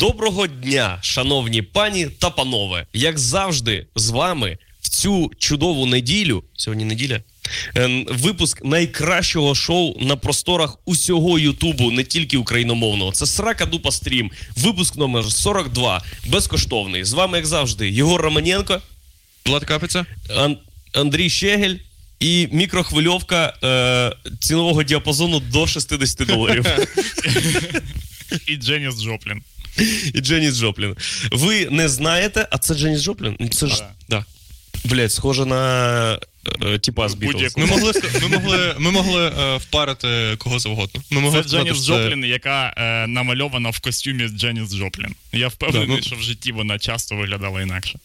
Доброго дня, шановні пані та панове. Як завжди, з вами в цю чудову неділю. Сьогодні неділя. ем, Випуск найкращого шоу на просторах усього Ютубу, не тільки україномовного. Це Срака Дупа Стрім. Випуск номер 42. Безкоштовний. З вами, як завжди, Єгор Романенко, Влад Капіца. Ан- Андрій Щегель і мікрохвильовка е, цінового діапазону до 60 доларів. І Дженіс Джоплін. І Дженіс Джоплін. Ви не знаєте, а це Дженіс Джоплін? Це ж, Да. Блять, схоже на е, типа з Бітлз. Ми могли ми могли, ми могли е, впарити кого завгодно. Ми могли Це сказати, Дженіс що це- Джоплін, яка е, намальована в костюмі Дженіс Джоплін. Я впевнений, Да, ну- що в житті вона часто виглядала інакше.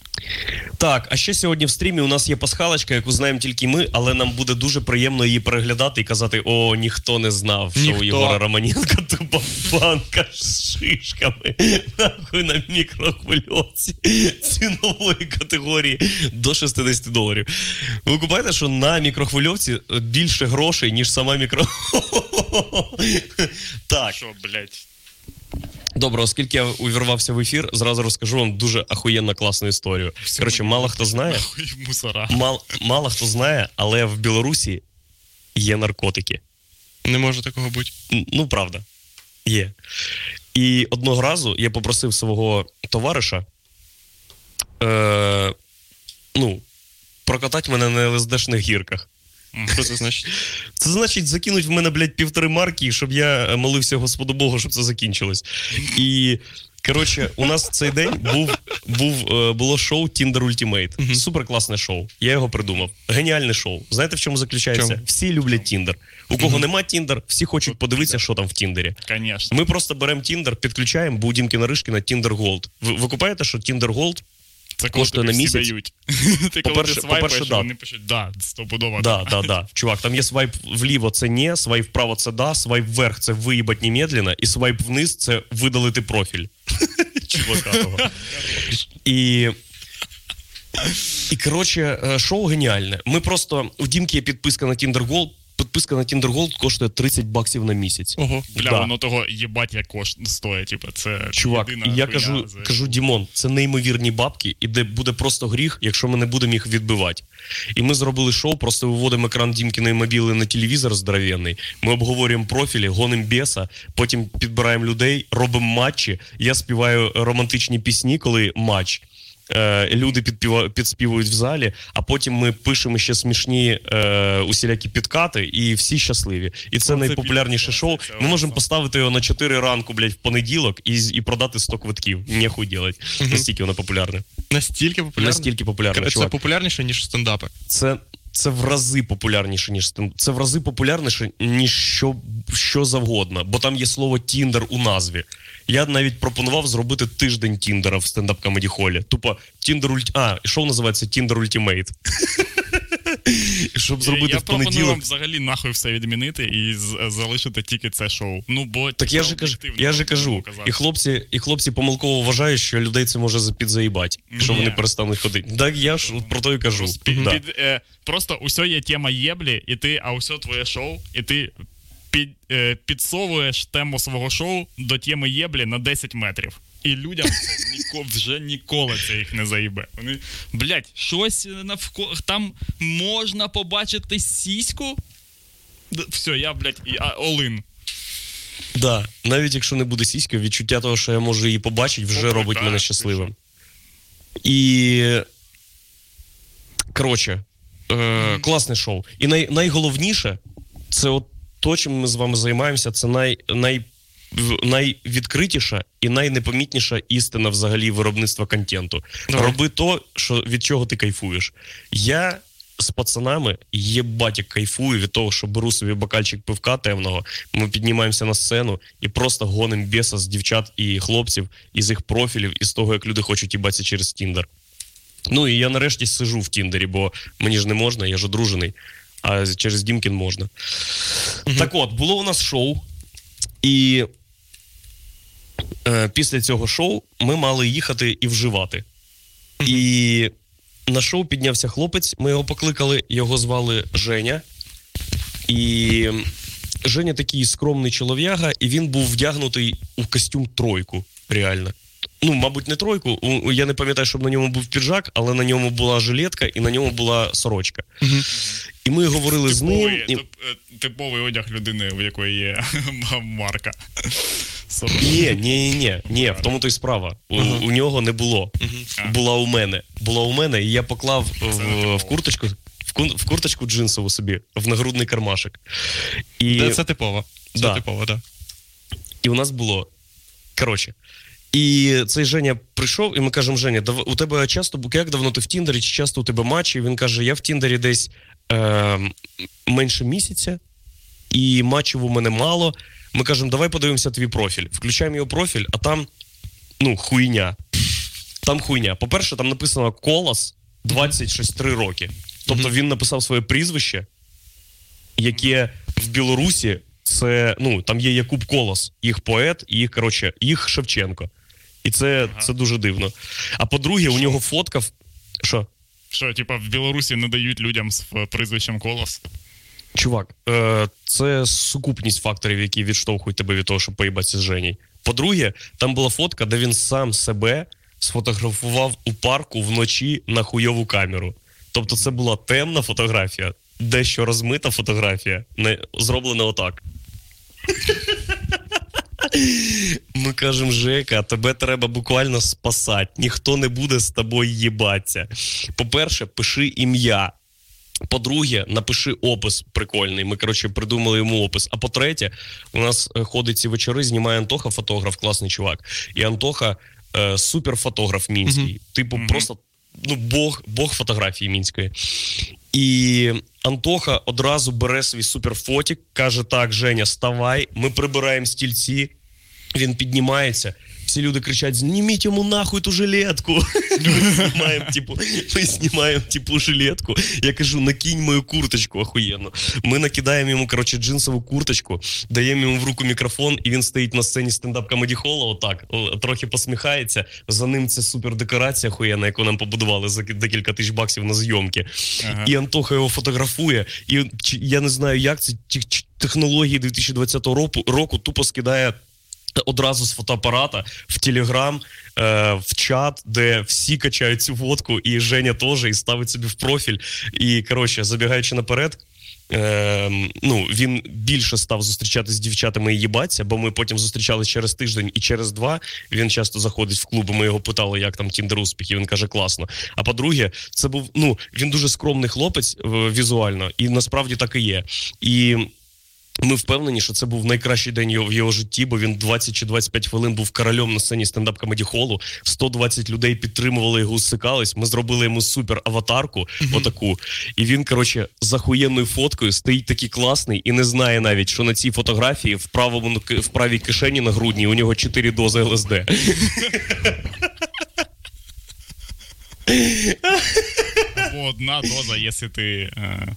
Так, а ще сьогодні в стрімі у нас є пасхалочка, яку знаємо тільки ми, але нам буде дуже приємно її переглядати і казати: о, ніхто не знав, що Ніхто. у Єгора Романенка тупа банка з шишками. Нахуй на мікрохвильовці цінової категорії до 60 доларів. Ви купаєте, що на мікрохвильовці більше грошей, ніж сама мікро. Так. Що, блядь? Добре, оскільки я увірвався в ефір, зразу розкажу вам дуже ахуєнно класну історію. Коротше, мало хто знає, мал, мало хто знає, але в Білорусі є наркотики. Не може такого бути. Ну, правда, є. І одного разу я попросив свого товариша е, ну, прокатати мене на ЛСДшних гірках. Що це значить? Це значить закинуть в мене, блядь, півтори марки, щоб я молився Господу Богу, щоб це закінчилось. І. Коротше, у нас в цей день був, був, е, було шоу Tinder Ultimate. Супер класне шоу. Я його придумав. Геніальне шоу. Знаєте, в чому заключається? Чому? Всі люблять Тіндер. У кого нема Тіндер, всі хочуть подивитися, що там в Тіндері. Конечно. Ми просто беремо Тіндер, підключаємо Будінки Наришкіна Tinder Gold. Ви, викупаєте, що Tinder Gold? Це коштує на місяць. дають. Ти коли ти свайпаєш, вони пишуть, да, стопудово. Да, да, да. Чувак, там є свайп вліво це ні, свайп вправо це да, свайп вверх це виїбать немедленно, і свайп вниз це видалити профіль. Чувака того. І. І коротше, е, шоу геніальне. Ми просто у Дімки є підписка на Tinder Gold. Підписка на Tinder Gold коштує 30 баксів на місяць. Ого. Бля, Да. воно того їбать як кош стоїть. Типу, це Чувак, єдина і я кажу, за кажу, Дімон, це неймовірні бабки, і де буде просто гріх, якщо ми не будемо їх відбивати. І ми зробили шоу, просто виводимо екран Дімкіної мобіли на телевізор здоровенний. Ми обговорюємо профілі, гонимо беса, потім підбираємо людей, робимо матчі. Я співаю романтичні пісні, коли матч. Е, люди підпіва, підспівують в залі, а потім ми пишемо ще смішні е, усілякі підкати, і всі щасливі. І це Це найпопулярніше шоу. це Ми можемо поставити його на 4 ранку, блядь, в понеділок і, і продати 100 квитків. Нехуй делать. Настільки воно популярне. Настільки популярно? Настільки популярне. Це Чувак. популярніше, ніж стендапи. Це, це в рази популярніше, ніж Це в рази популярніше, ніж що, що завгодно, бо там є слово Тіндер у назві. Я навіть пропонував зробити тиждень Тіндера в Stand-up Comedy Hall і. Тупо Tinder Ult... А, шоу називається Tinder Ultimate. І щоб зробити я в пропоную вам взагалі нахуй все відмінити і залишити тільки це шоу. Ну, бо Так я же кажу, я же кажу, і хлопці, і хлопці помилково вважають, що людей це може за- підзаїбати, що вони перестануть ходити. Так я ж про то і кажу. Під, Да. під, е, просто усе є тема єблі, і ти, а усе твоє шоу, і ти під, е, підсовуєш тему свого шоу до теми єблі на 10 метрів. І людям ніко, вже ніколи це їх не заїбе. Вони, блядь, щось навколо. Там можна побачити сіську. Все, я, блядь, і, а, Олин. Да. Навіть якщо не буде сіською, відчуття того, що я можу її побачити, вже О, робить да, мене щасливим. І. Коротше, е, класне шоу. І най, найголовніше, це от то, чим ми з вами займаємося, це най, най, найвідкритіша і найнепомітніша істина взагалі виробництва контенту. Давай. Роби то, що, від чого ти кайфуєш. Я з пацанами єбать як кайфую від того, що беру собі бокальчик пивка темного, ми піднімаємося на сцену і просто гоним біса з дівчат і хлопців, із їх профілів, і з того, як люди хочуть їбатися через Тіндер. Ну і я нарешті сижу в Тіндері, бо мені ж не можна, я ж одружений, а через Дімкін можна. Так от, було у нас шоу, і е, після цього шоу ми мали їхати і вживати. І на шоу піднявся хлопець, ми його покликали, його звали Женя. І Женя такий скромний чолов'яга, і він був вдягнутий у костюм тройку. Реально. Ну, мабуть, не тройку. Я не пам'ятаю, щоб на ньому був піджак, але на ньому була жилетка і на ньому була сорочка. І ми говорили з ним. Типовий, І... е, типовий одяг людини, в якої є марка. Ні, ні, ні, ні, в тому то й справа. У, у нього не було. Була у мене. Була у мене, і я поклав в, в курточку. В, курточку джинсову собі, в нагрудний кармашик. І, Це, типово. Це Да. типово, так. і у нас було. Коротше. І цей Женя прийшов, і ми кажемо: Женя, у тебе часто як давно ти в Тіндері, чи часто у тебе матчі? Він каже: Я в Тіндері десь е, менше місяця, і матчів у мене мало. Ми кажемо, давай подивимося твій профіль. Включаємо його профіль, а там ну, хуйня. Там хуйня. По-перше, там написано Колос 26-3 роки. Тобто він написав своє прізвище, яке в Білорусі це ну там є Якуб Колос, їх поет, і їх коротше, їх Шевченко. І це, це дуже дивно. А по-друге, у нього фотка. Що? Що, типа, в Білорусі не дають людям з е, прізвищем колос? Чувак, е, це сукупність факторів, які відштовхують тебе від того, щоб поїбатися з Женій. По-друге, там була фотка, де він сам себе сфотографував у парку вночі на хуйову камеру. Тобто, це була темна фотографія, дещо розмита фотографія, не зроблена отак. Ми кажемо, Жека, тебе треба буквально спасати. Ніхто не буде з тобою їбатися. По-перше, пиши ім'я. По-друге, напиши опис прикольний. Ми, коротше, придумали йому опис. А по-третє, у нас е, ходить ці вечори, знімає Антоха, фотограф, класний чувак. І Антоха е, суперфотограф мінський. Типу, просто ну, Бог, Бог фотографії мінської. І Антоха одразу бере свій суперфотік, каже: Так, Женя, ставай, ми прибираємо стільці. Він піднімається. Всі люди кричать: зніміть йому нахуй ту жилетку. Ми знімаємо, типу, ми знімаємо типу жилетку. Я кажу, накинь мою курточку охуєнно. Ми накидаємо йому, коротше, джинсову курточку, даємо йому в руку мікрофон, і він стоїть на сцені стендап комеді хола отак, трохи посміхається. За ним це супер декорація охуєнна, яку нам побудували за декілька тисяч баксів на зйомки. Ага. І Антоха його фотографує. І я не знаю, як це технології 2020 року, року тупо скидає. Одразу з фотоапарата в Телеграм, е, в чат, де всі качають цю фотку, і Женя теж, і ставить собі в профіль. І коротше, забігаючи наперед, е, ну він більше став зустрічатися з дівчатами і їбатися, бо ми потім зустрічалися через тиждень і через два. Він часто заходить в клуби. Ми його питали, як там Тіндер успіхи. Він каже, класно. А по-друге, це був ну він дуже скромний хлопець е, візуально, і насправді так і є. І ми впевнені, що це був найкращий день його в його житті, бо він 20 чи 25 хвилин був королем на сцені стендап комеді холу. 120 людей підтримували його, усикались. Ми зробили йому супер аватарку, отаку. І він, коротше, з ахуєнною фоткою стоїть такий класний і не знає навіть, що на цій фотографії в правому в правій кишені на грудні у нього 4 дози ЛСД. Або одна доза, якщо ти е,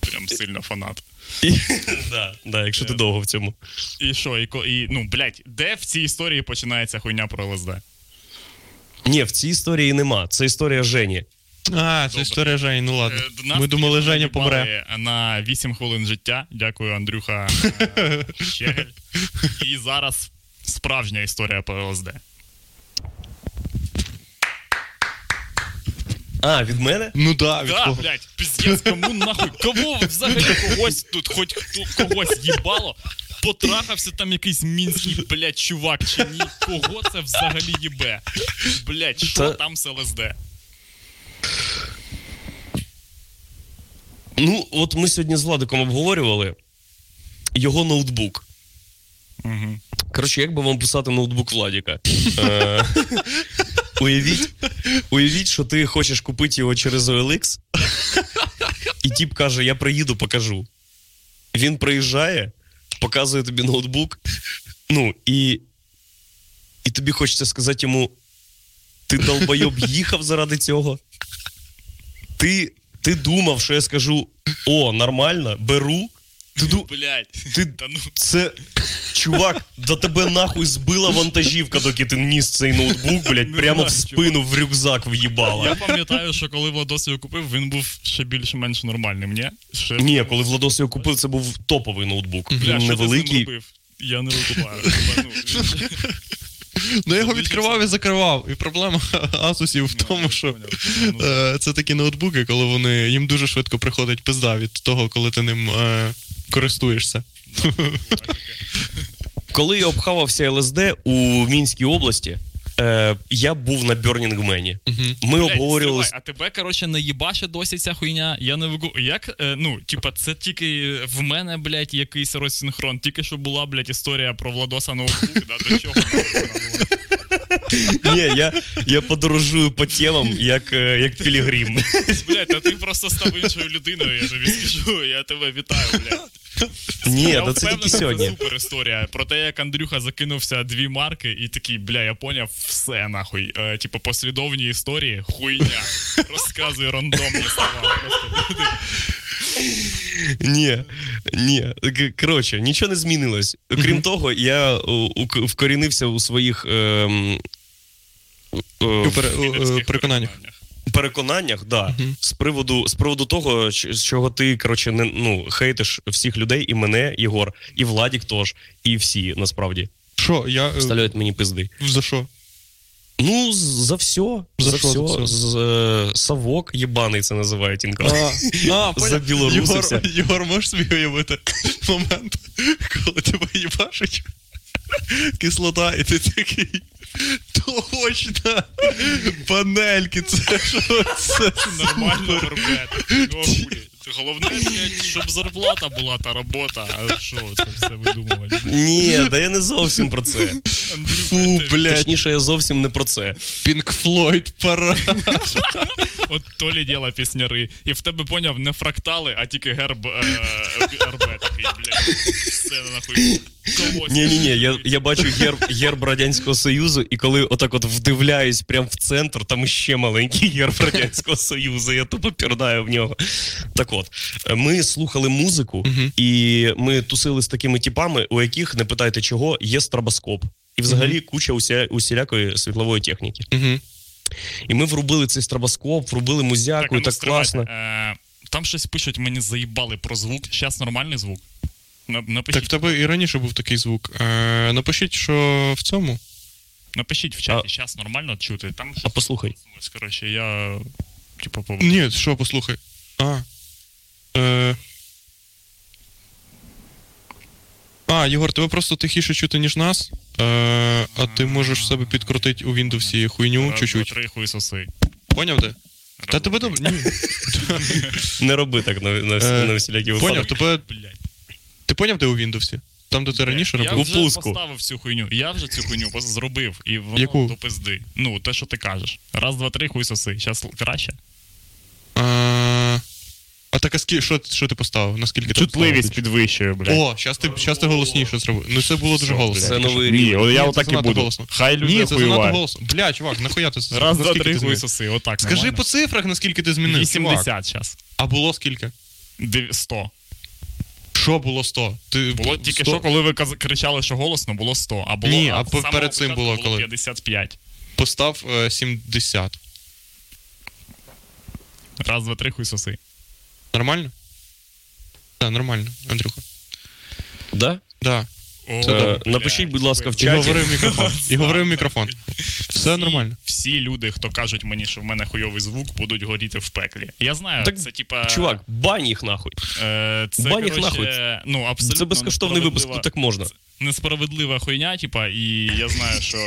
прям сильно фанат. Да, да, якщо ти довго в цьому. І що, і, ко- і ну, блядь, де в цій історії починається хуйня про ЛСД? Ні, в цій історії нема. Це історія Жені. А, це історія Жені, ну ладно. Е, нас Ми думали, Женя помре. На 8 хвилин життя. Дякую, Андрюха е, Щегель. І зараз справжня історія про ЛСД. А, від мене? Ну да, від Да, кого? блядь, піздець, кому нахуй? Кому взагалі когось тут, хоч хто- когось їбало? Потрахався там якийсь мінський, блядь, чувак чи ні? Кого це взагалі їбе? Блядь, що Та- там з ЛСД? Ну, от ми сьогодні з Владиком обговорювали його ноутбук. Угу. Коротше, як би вам писати ноутбук Владіка? Е, Уявіть, уявіть, що ти хочеш купити його через OLX, і тіп каже: Я приїду, покажу. Він приїжджає, показує тобі ноутбук. Ну, і, і тобі хочеться сказати йому: ти долбойоб їхав заради цього. Ти, ти думав, що я скажу: о, нормально, беру. Ти, ду- Блядь. ти, Та ну, це чувак, до тебе нахуй збила вантажівка, доки ти ніс цей ноутбук, блядь, Не прямо в спину в рюкзак в'їбала. я пам'ятаю, що коли Владос його купив, він був ще більш-менш нормальним, ні? Ще... Ні, коли Владос його купив, це був топовий ноутбук. Бля, Він що ти невеликий. Я не викупаю. Ну, Ну я його відкривав і закривав. І проблема Asusів в тому, що Ну, е, це такі ноутбуки, коли вони їм дуже швидко приходить пизда від того, коли ти ним е, користуєшся. Коли я обхавався ЛСД у Мінській області, е, я був на Burning Man. Ми Блядь, обговорювали. стривай, а тебе, коротше, не їбаше досі ця хуйня. Я не вигу. Як, е, ну, типа, це тільки в мене, блядь, якийсь розсинхрон. Тільки що була, блядь, історія про Владоса ноутбук, да, до чого вона була? Ні, я, я подорожую по темам, як, е, як Пілігрім. Блядь, та ти просто став іншою людиною, я тобі скажу, я тебе вітаю, блядь. Ні, я та це впевнений, тільки сьогодні. Це супер історія. Про те, як Андрюха закинувся дві марки, і такий, бля, я поняв все нахуй. Е, типу, послідовні історії, хуйня. Розказує рандомні слова. Просто Ні, ні. Коротше, нічого не змінилось. Крім того, я у- вкорінився у своїх е, Е, лідерських переконаннях. переконаннях, да, з приводу з приводу того, з чого ти коротше не ну хейтиш всіх людей, і мене, Єгор, і Владік теж, і всі насправді Що, я. е, вставляють мені пизди. За що? Ну, за все, За за, за все. все? З, е, совок єбаний це називають інколи. А, За білорусився. Єгор, Єгор, можеш собі уявити момент, коли тебе їбашить кислота, і ти такий. Точно! Панельки, це що це? Нормально робити. Ну. Головне, щоб зарплата була та робота. А що це все видумувати? Ні, да я не зовсім про це. Фу, блядь, Точніше, я зовсім не про це. Пінк Флойд, пора. От то лі діла пісняри. І в тебе поняв не фрактали, а тільки герб е, РБ такий, блядь. Все нахуй. Ні, ні, ні, я, я бачу герб, герб Радянського Союзу, і коли отак от вдивляюсь прямо в центр, там ще маленький герб Радянського Союзу, я тупо пірдаю в нього. Так от, ми слухали музику, і ми тусили з такими типами, у яких, не питайте чого, є стробоскоп. І взагалі куча уся, усілякої світлової техніки. І ми врубили цей стробоскоп, врубили музяку, і ну, так класно. Е, Там щось пишуть, мені заїбали про звук. Зараз нормальний звук. На- Так в тебе і раніше був такий звук. Е, напишіть, що в цьому. напишіть в чаті, зараз нормально чути. Там А послухай. коротше, я типу по Ні, що, послухай. А. Е... А, Єгор, тебе просто тихіше чути, ніж нас. Е, а ти можеш себе підкрутити у Windows хуйню Раз, чуть-чуть. два, Три хуй соси. Поняв де? Та тебе добре. Ні. Не роби так на, на, всі- Е, на всілякі Поняв, випадки. тебе. Блядь. Ти поняв, де у Windows? Там, де ти раніше я робив? вже пуску. поставив цю хуйню. Я вже цю хуйню пос- зробив, і воно Яку? до пизди. Ну, те, що ти кажеш. Раз, два, три, хуй соси. Зараз краще. А, а так, а скі... що, що ти поставив? Наскільки ти поставив? підвищує, блядь. О, щас ти, щас ти голосніше зробив. Ну це було дуже голосно. Це новий Ні, рівень. от я Ні, отак це і занадто буду. голосно. Хай люди Ні, це занадто голосно. Бля, чувак, нахуя ти Раз, два, наскільки три, хуй змінив? соси. Отак, Скажи нормально? по цифрах, наскільки ти змінив. чувак. 80 зараз. А було скільки? 100. Що було 100? Ти... Було тільки 100? що, коли ви кричали, що голосно, було 100. А було Ні, а перед цим початку було коли? 55. Постав е, 70. Раз, два, три, хуй соси. Нормально? Так, нормально, Андрюха. Да? Да. Це Е, напишіть, будь ласка, в І чаті. говори в мікрофон. І говори в мікрофон. Все нормально. Всі люди, хто кажуть мені, що в мене хуйовий звук, будуть горіти в пеклі. Я знаю, Так, це типа. Чувак, бань їх нахуй. е, це, бань їх коротше, нахуй. Ну, абсолютно Це безкоштовний випуск, несправедлива- тут так можна. Несправедлива хуйня, типа, і я знаю, що.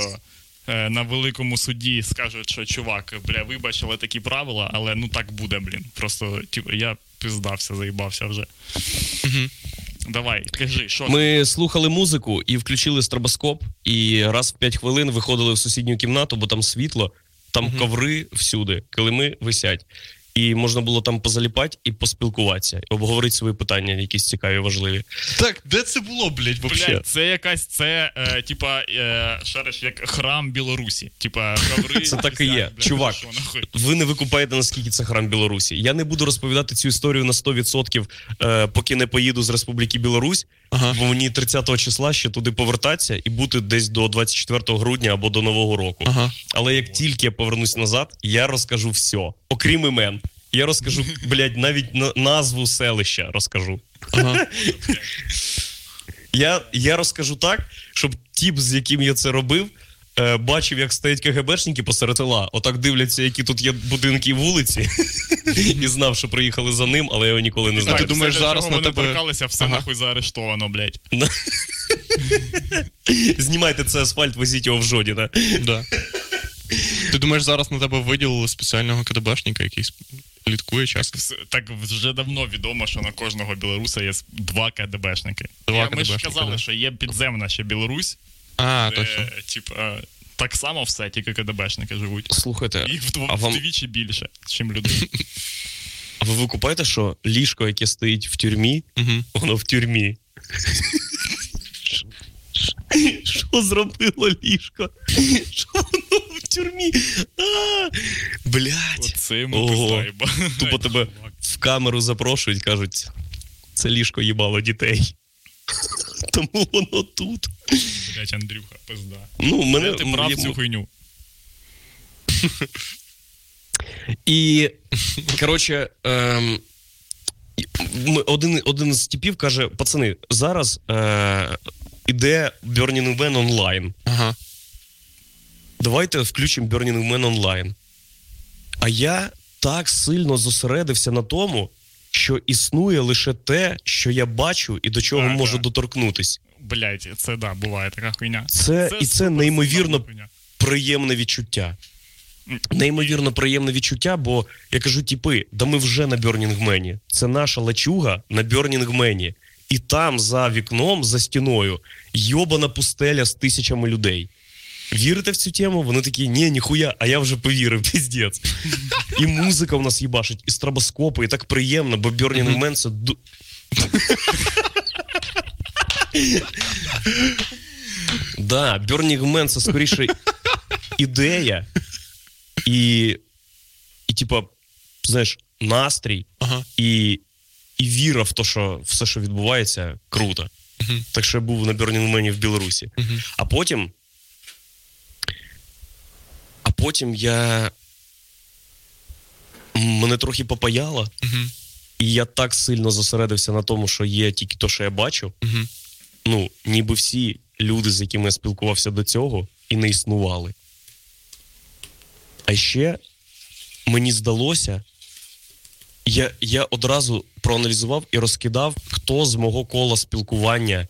е, На великому суді скажуть, що чувак, бля, вибач, але такі правила, але ну так буде, блін. Просто типу, я пиздався, заїбався вже. Давай, кажи, що? Ми слухали музику і включили стробоскоп, і раз в 5 хвилин виходили в сусідню кімнату, бо там світло, там коври всюди, килими висять. І можна було там позаліпати і поспілкуватися, і обговорити свої питання, якісь цікаві, важливі. Так, де це було, блядь, вообще? Блядь, це якась, це, е, типа, е, шариш, як храм Білорусі. Типа, коври. Це так і є. блядь, Чувак. що нахуй? Ви не викупаєте, наскільки це храм Білорусі. Я не буду розповідати цю історію на 100%, е, поки не поїду з Республіки Білорусь, Ага. бо мені 30 числа ще туди повертатися і бути десь до 24 грудня або до Нового року. Ага. Але як тільки я повернусь назад, я розкажу все, окрім імен. Я розкажу, блядь, навіть на- назву селища розкажу. Ага. Я, я розкажу так, щоб тіп, з яким я це робив, е, бачив, як стоять КГБшники посеред села, отак дивляться, які тут є будинки і вулиці, і знав, що приїхали за ним, але я його ніколи не А ти думаєш, Все, зараз чого на вони тебе- торкалися, все Ага. нахуй заарештовано, блядь. Знімайте це асфальт, везіть його в Жодіна. Да. Ти думаєш, зараз на тебе виділили спеціального КДБшника, який слідкує час? Вс- Так вже давно відомо, що на кожного білоруса є два КДБшники. Два Я, ми ж казали, да. що є підземна ще Білорусь, А, де, точно. типа, так само все, тільки КДБшники живуть. Слухайте, Їх вдво- вам вдвічі більше, ніж людей. а ви викупаєте, що ліжко, яке стоїть в тюрмі, Угу. воно в тюрмі. Що зробило ліжко? Що воно в тюрмі? Блять. Оце йому Ого. Тупо тебе в камеру запрошують, кажуть, це ліжко їбало дітей. Тому воно тут. Блять, Андрюха, пизда. Ну, мене ти брав є- цю хуйню? І, коротше, ем, один, один з типів каже: пацани, зараз е, іде Burning Man онлайн. Ага. Давайте включимо Burning Man онлайн. А я так сильно зосередився на тому, що існує лише те, що я бачу і до чого Так, можу так. доторкнутись. Блять, це да, буває така хуйня. Це, і це неймовірно приємне відчуття. Неймовірно приємне відчуття, бо я кажу, типи, да ми вже на Бьорнінгмені. Це наша лачуга на Бьорнінгмені. І там, за вікном, за стіною, йобана пустеля з тисячами людей. Вірите в цю тему? Вони такі, ні, ніхуя, а я вже повірив, піздець. І музика у нас їбашить, і стробоскопи, і так приємно, бо Burning Man це. ду- Да, Burning Man це скоріше ідея і, і типа, знаєш, настрій Ага. і, і віра в те, що все, що відбувається, круто. Мгм. Так що я був на Burning Man в Білорусі. Мгм. А потім. Потім я. Мене трохи попаяло, Мгм. і я так сильно зосередився на тому, що є тільки те, що я бачу. Мгм. Ну, ніби всі люди, з якими я спілкувався до цього, і не існували. А ще мені здалося, я, я одразу проаналізував і розкидав, хто з мого кола спілкування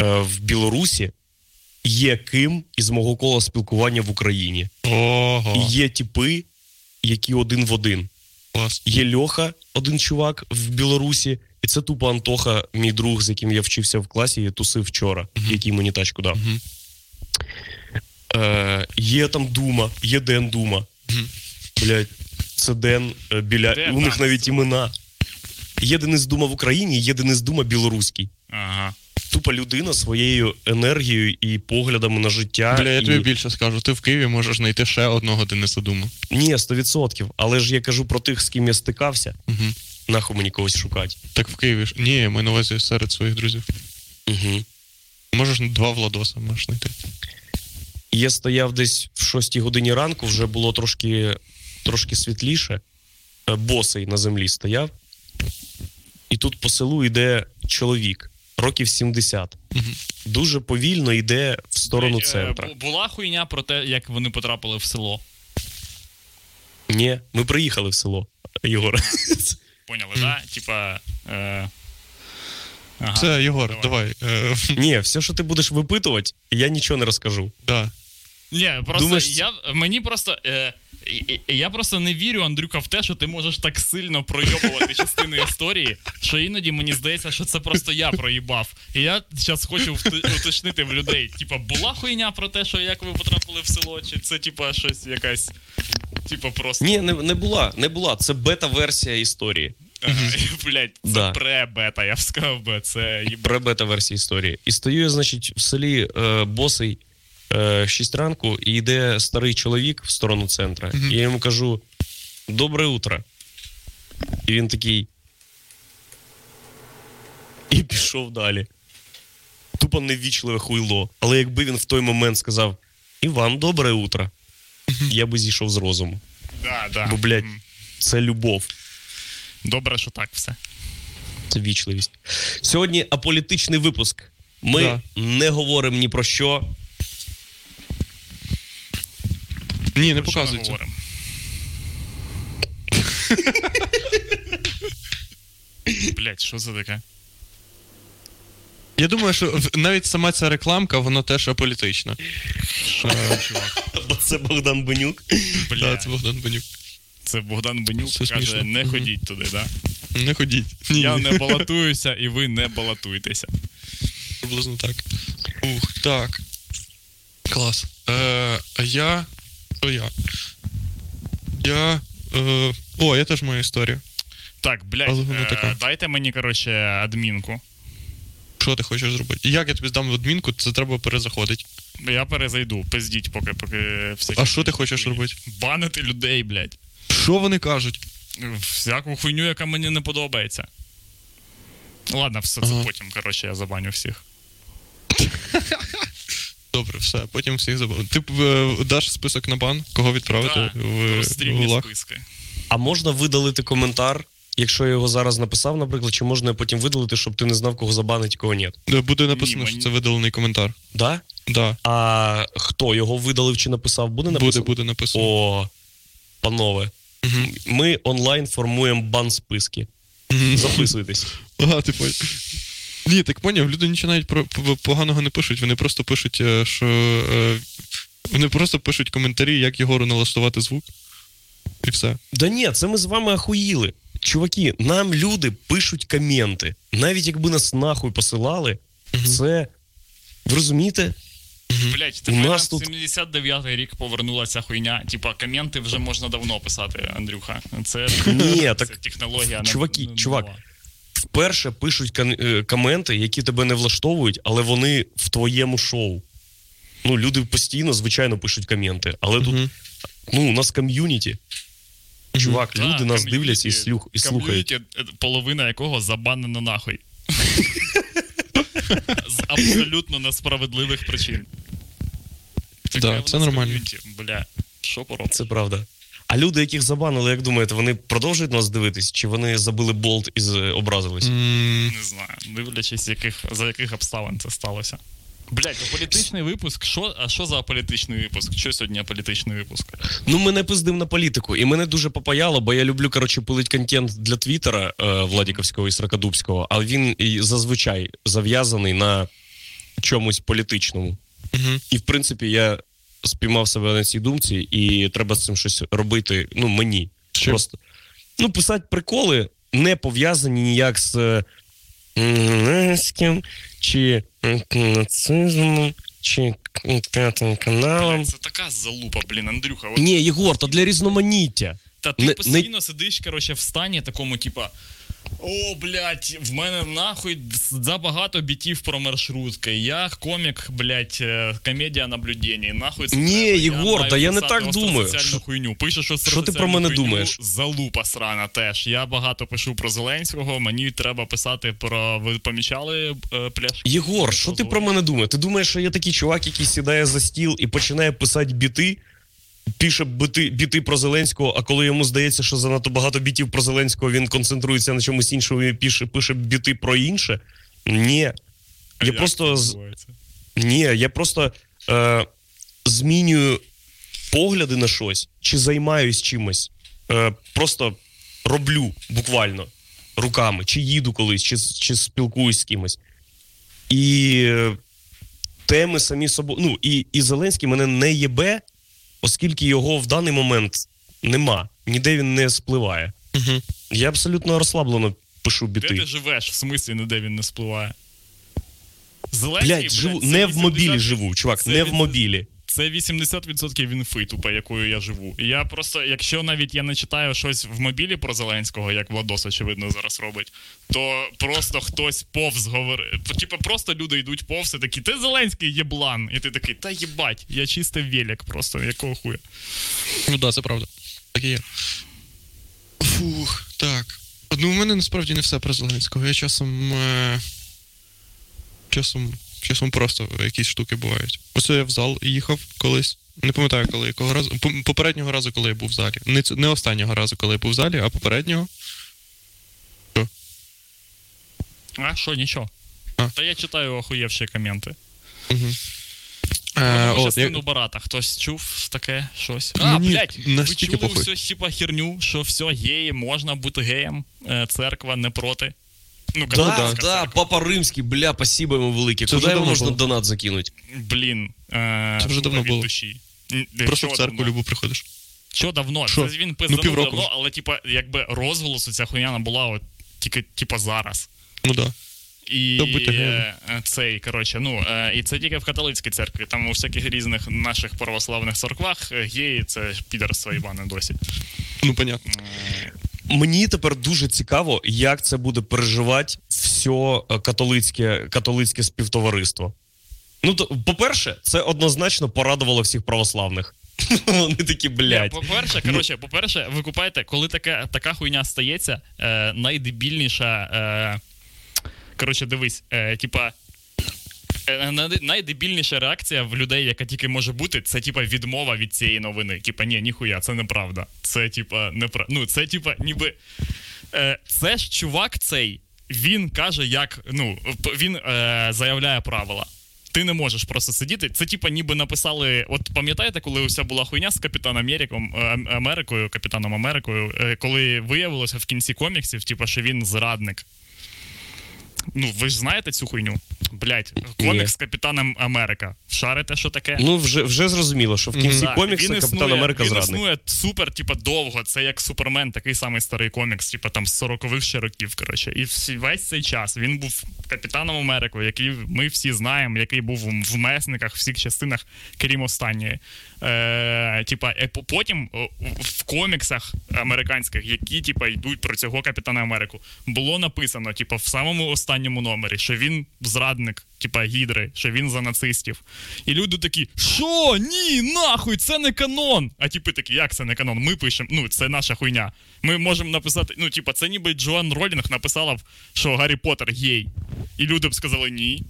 е, в Білорусі є ким із мого кола спілкування в Україні. Ого. І є типи, які один в один. Клас. Є Льоха, один чувак в Білорусі, і це тупо Антоха, мій друг, з яким я вчився в класі, я тусив вчора, який мені тачку дав. Мгм. Е, є там Дума, є Ден Дума. Мгм. Блять, це Ден е, біля. Де у них навіть імена. Є Денис Дума в Україні, є Денис Дума білоруський. Ага. Тупа людина своєю енергією і поглядами на життя. Бля, я і... тобі більше скажу. Ти в Києві можеш знайти ще одного Дениса Дума. Ні, 100%. Але ж я кажу про тих, з ким я стикався. Угу. Нахуй мені когось шукати. Так в Києві ж. Ні, ми на увазі серед своїх друзів. Угу. Можеш два Владоса можеш знайти. Я стояв десь в 6 годині ранку, вже було трошки, трошки світліше. Е, Босий на землі стояв. І тут по селу йде чоловік, років 70. Мгм. Дуже повільно йде в сторону е, центра. Була хуйня про те, як вони потрапили в село. Ні, ми приїхали в село, Єгор. Поняли, да? Типа. Е... Ага. Це Єгор, давай. давай. Ні, все, що ти будеш випитувати, я нічого не розкажу. да. Ні, просто Думаєш, я мені просто. Е, я просто не вірю, Андрюка, в те, що ти можеш так сильно пройобувати частини історії, що іноді мені здається, що це просто я проїбав. І я зараз хочу уточнити в людей: типа, була хуйня про те, що як ви потрапили в село, чи це типа щось якась. Типа просто. Ні, не, не була, не була. Це бета-версія історії. Ага, Блять, це Да. пре-бета, я б сказав би. Це їб... Пре-бета-версія історії. І стою я, значить, в селі е, босий е, 6 ранку, і йде старий чоловік в сторону центра. Мгм. І я йому кажу: Добре утро. І він такий. І пішов далі. Тупо невічливе хуйло. Але якби він в той момент сказав: І вам добре утро, я би зійшов з розуму. Да, да. Бо, блядь, це любов. Добре, що так все. Це вічливість. Сьогодні аполітичний випуск. Ми Да. не говоримо ні про що. Ні, не Про що ми показується. говоримо? Блять, що це таке? Я думаю, що в- навіть сама ця рекламка, вона теж аполітична. Чувак, Бо це Богдан Бенюк. бля, Так, це Богдан Бенюк. це Богдан Бенюк Це каже, смішно. не Мгм. ходіть туди, да? Не ходіть. Ні, Я не балотуюся, і ви не балотуєтеся. приблизно так. Ух, так. Клас. Е, а я. Що я? Я. Е, о, я теж маю історію. Так, блядь, Але вона е, дайте мені, коротше, адмінку. Що ти хочеш зробити? Як я тобі здам адмінку, це треба перезаходити. Я перезайду, пиздіть, поки поки всякі. А що ти хочеш робити? Банити людей, блядь. Що вони кажуть? Всяку хуйню, яка мені не подобається. Ладно, все це Ага. потім, коротше, я забаню всіх. Добре, все, потім всіх забув. Ти е, даш список на бан, кого відправити Так, в, в розстрільні лаг? списки. А можна видалити коментар, якщо я його зараз написав, наприклад, чи можна потім видалити, щоб ти не знав, кого забанить, кого ні? Е, Буде написано, Ні, що мені- це видалений коментар. Да? Да, А хто його видалив чи написав? Буде буде, написано? буде написано. О, панове, Мгм. ми онлайн формуємо бан списки. Мгм. Записуйтесь. Ага, ти понял. Ні, так поняв, люди нічого навіть про поганого не пишуть. Вони просто пишуть, е, що. е, Вони просто пишуть коментарі, як Єгору налаштувати звук. І все. Да ні, це ми з вами ахуїли. Чуваки, нам люди пишуть коменти. Навіть якби нас нахуй посилали, це. Ви розумієте? Блять, нас тут- 79-й рік повернулася хуйня. Типа, коменти вже можна давно писати, Андрюха. Це, Ні, це так, технологія. чуваки, чувак, нова. Вперше пишуть е, коменти, які тебе не влаштовують, але вони в твоєму шоу. Ну, люди постійно, звичайно, пишуть коменти, але тут, ну, у нас ком'юніті. Чувак, Та, люди нас дивляться і, слюх, і слухають. е, половина якого забанена нахуй. З абсолютно несправедливих причин. Таке Да, в нас це нормально. Бля, що поробити? Це правда. А люди, яких забанили, як думаєте, вони продовжують нас дивитись, чи вони забили болт і з- образились? Не знаю, дивлячись, яких, за яких обставин це сталося. Блять, політичний випуск. Що, а що за політичний випуск? Що сьогодні політичний випуск? Ну, мене пиздив на політику, і мене дуже попаяло, бо я люблю, коротше, пилить контент для Твіттера е, Владіковського і Сракадубського, а він і зазвичай зав'язаний на чомусь політичному. мгм. І в принципі, я спіймав себе на цій думці, і треба з цим щось робити. Ну, мені. чим? Просто. Ну, писати приколи не пов'язані ніяк з е, чи нацизмом, чи п'ятим каналом. Це така залупа, блін, Андрюха. От, Ні, Єгор, то для різноманіття. та ти не- не- постійно сидиш, коротше, в стані такому, типа. О, блядь, в мене нахуй забагато бітів про маршрутки. Я комік, блядь, е, комедія наблюдень. Нахуй це Ні, треба. Єгор, маю та я не так думаю. Що- хуйню. Пишеш що ти про мене хуйню, думаєш? Залупа срана теж. Я багато пишу про Зеленського, мені треба писати про. Ви помічали е, пляшки? Єгор, що ти про мене думаєш? Ти думаєш, що я такий чувак, який сідає за стіл і починає писати біти, пише біти, біти про Зеленського, а коли йому здається, що занадто багато бітів про Зеленського, він концентрується на чомусь іншому і пише, пише біти про інше? Ні. Я Як просто? Ні, я просто е, змінюю погляди на щось чи займаюсь чимось. Е, просто роблю буквально руками, чи їду колись, чи, чи спілкуюсь з кимось. І е, теми самі собою. Ну, і, і Зеленський мене не єбе, оскільки його в даний момент нема. Ніде він не спливає. Угу. Я абсолютно розслаблено пишу Де ти живеш? В смислі, ніде він не спливає. Зеленський, Блять, живу, не в мобілі живу, чувак, це не в мобілі. Це 80% інфи, тупо, якою я живу. І я просто, якщо навіть я не читаю щось в мобілі про Зеленського, як Владос, очевидно, зараз робить, то просто хтось повз говорить. Типу, просто люди йдуть повз і такі, ти Зеленський єблан. І ти такий, та їбать, я чистив велик просто, якого хуя. Ну так, це правда. Так і є. Фух, так. Ну, у мене насправді не все про Зеленського. Я часом. Е... Часом. Часом просто якісь штуки бувають. Ось я в зал їхав колись. Не пам'ятаю, коли якого разу. Попереднього разу, коли я був в залі. Не, не останнього разу, коли я був в залі, а попереднього. А що, нічого. А. Та я читаю охуєвші коменти. Угу. Е, Може, от, я- сину Барата. Хтось чув таке щось? А, ні, блядь, ви чули похуй. всю типа херню, що все, геї, можна бути геєм, е, церква не проти. Ну, Да, да, церква. Папа Римський, бля, спасибо йому велике. Це Куди йому можна було. донат закинути? Блін. Е, Це вже давно від було. Душі. Н- де, Просто що в церкву давно? любу приходиш. Що давно? Що? Це він Ну, пизданув півроку давно, вже. але типа, якби розголосу ця хуйня набула от тільки типа зараз. Ну да. І е, цей, коротше, ну, е, і це тільки в католицькій церкві. Там у всяких різних наших православних церквах е, геї це підарство Іване досі. Ну, понятно. Мені тепер дуже цікаво, як це буде переживати все католицьке, католицьке співтовариство. Ну, то, по-перше, це однозначно порадувало всіх православних. Вони такі, блядь. По-перше, коротше, по-перше, ви купаєте, коли така, така хуйня стається, е, найдебільніша. Е, коротше, дивись, е, типа. Е, най- Найдебільніша реакція в людей, яка тільки може бути, це типа відмова від цієї новини. Типа, ні, ніхуя, це неправда. Це типа непра... Ну, це типа, ніби. Е, це ж чувак цей, він каже, як. Ну, він е, заявляє правила. Ти не можеш просто сидіти. Це типа ніби написали. От пам'ятаєте, коли уся була хуйня з Капітаном Америком, е, Америкою, Капітаном Америкою, е, коли виявилося в кінці коміксів, типа, що він зрадник. Ну, ви ж знаєте цю хуйню? Блять, комікс з Капітаном Америка. Шарите, що таке? Ну, вже, вже зрозуміло, що в кінці Так, коміксу він Капітан існує- Америка він зрадник. існує супер, типа, довго. Це як Супермен, такий самий старий комікс, типа там з 40-х ще років. Коротше. І всі- весь цей час він був капітаном Америки, який ми всі знаємо, який був в месниках, всіх частинах, крім останньої. Е, типа, е, потім в коміксах американських, які типа йдуть про цього капітана Америку, було написано, типа, в самому останньому номері, що він зрадник, типа гідри, що він за нацистів. І люди такі: що? Ні, нахуй, це не канон. А типи такі, як це не канон? Ми пишемо, ну це наша хуйня. Ми можемо написати, ну, типа, це ніби Джоан Ролінг написала, що Гаррі Поттер гей. І люди б сказали ні.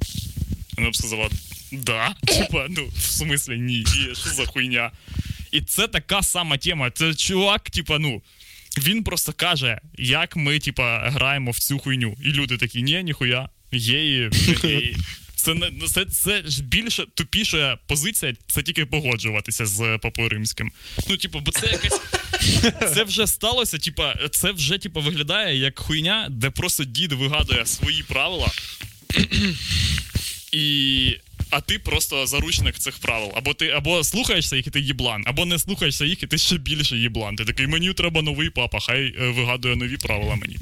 Вона б сказала, да. Типа, ну, в смислі, ні, що за хуйня. І це така сама тема. Це чувак, типа, ну. Він просто каже, як ми, типа, граємо в цю хуйню. І люди такі, ні, ніхуя, геї. Це, не- це, це ж більше тупіша позиція, це тільки погоджуватися з Папою Римським. Ну, типу, бо це якась. Це вже сталося, типа, це вже типа виглядає як хуйня, де просто дід вигадує свої правила. І. А ти просто заручник цих правил. Або ти або слухаєшся їх, і ти їблан, або не слухаєшся їх, і ти ще більше їблан. Ти такий, мені треба новий папа, хай е, вигадує нові правила мені.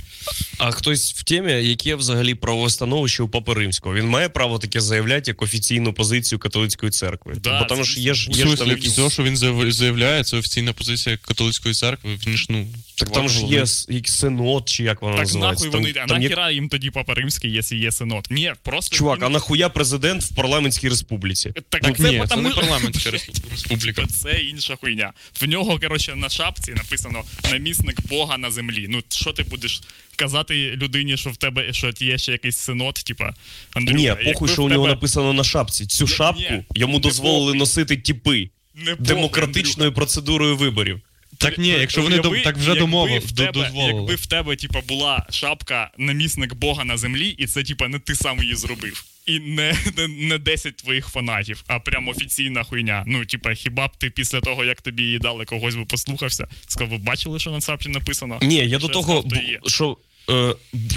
А хтось в темі, яке взагалі правове становище у Папи Римського? Він має право таке заявляти як офіційну позицію католицької церкви. Да, Бо тому це- що є ж, є ж там якісь. все, що він заявляє, це офіційна позиція католицької церкви. Він ж, ну, Так там ж є синод, чи як воно Так називається. нахуй Там- вони. А там є- нахіра їм тоді папа римський, якщо є синод? Ні, просто. Чувак, їм- а нахуя президент в парламентській республіці? Так, Так, так ні, це, це не парламентська республіка. Це інша хуйня. В нього, коротше, на шапці написано намісник Бога на землі. Ну, що ти будеш казати людині, що в тебе що є ще якийсь синод, типа Андрюха, Ні, похуй, що у нього тебе написано на шапці. Цю Ні, шапку ні, йому не дозволили похуй. носити тіпи не похуй, демократичною процедурою виборів. Так ні, якщо вони Уяви, дом- так вже якби домовив, в до- тебе, дозволили. Якби в тебе, типа, була шапка намісник Бога на землі, і це, типа, не ти сам її зробив. І не, не, не 10 твоїх фанатів, а прям офіційна хуйня. Ну, типа, хіба б ти після того, як тобі її дали, когось би послухався, сказав, ви бачили, що на шапці написано? Ні, я Що до того, б- що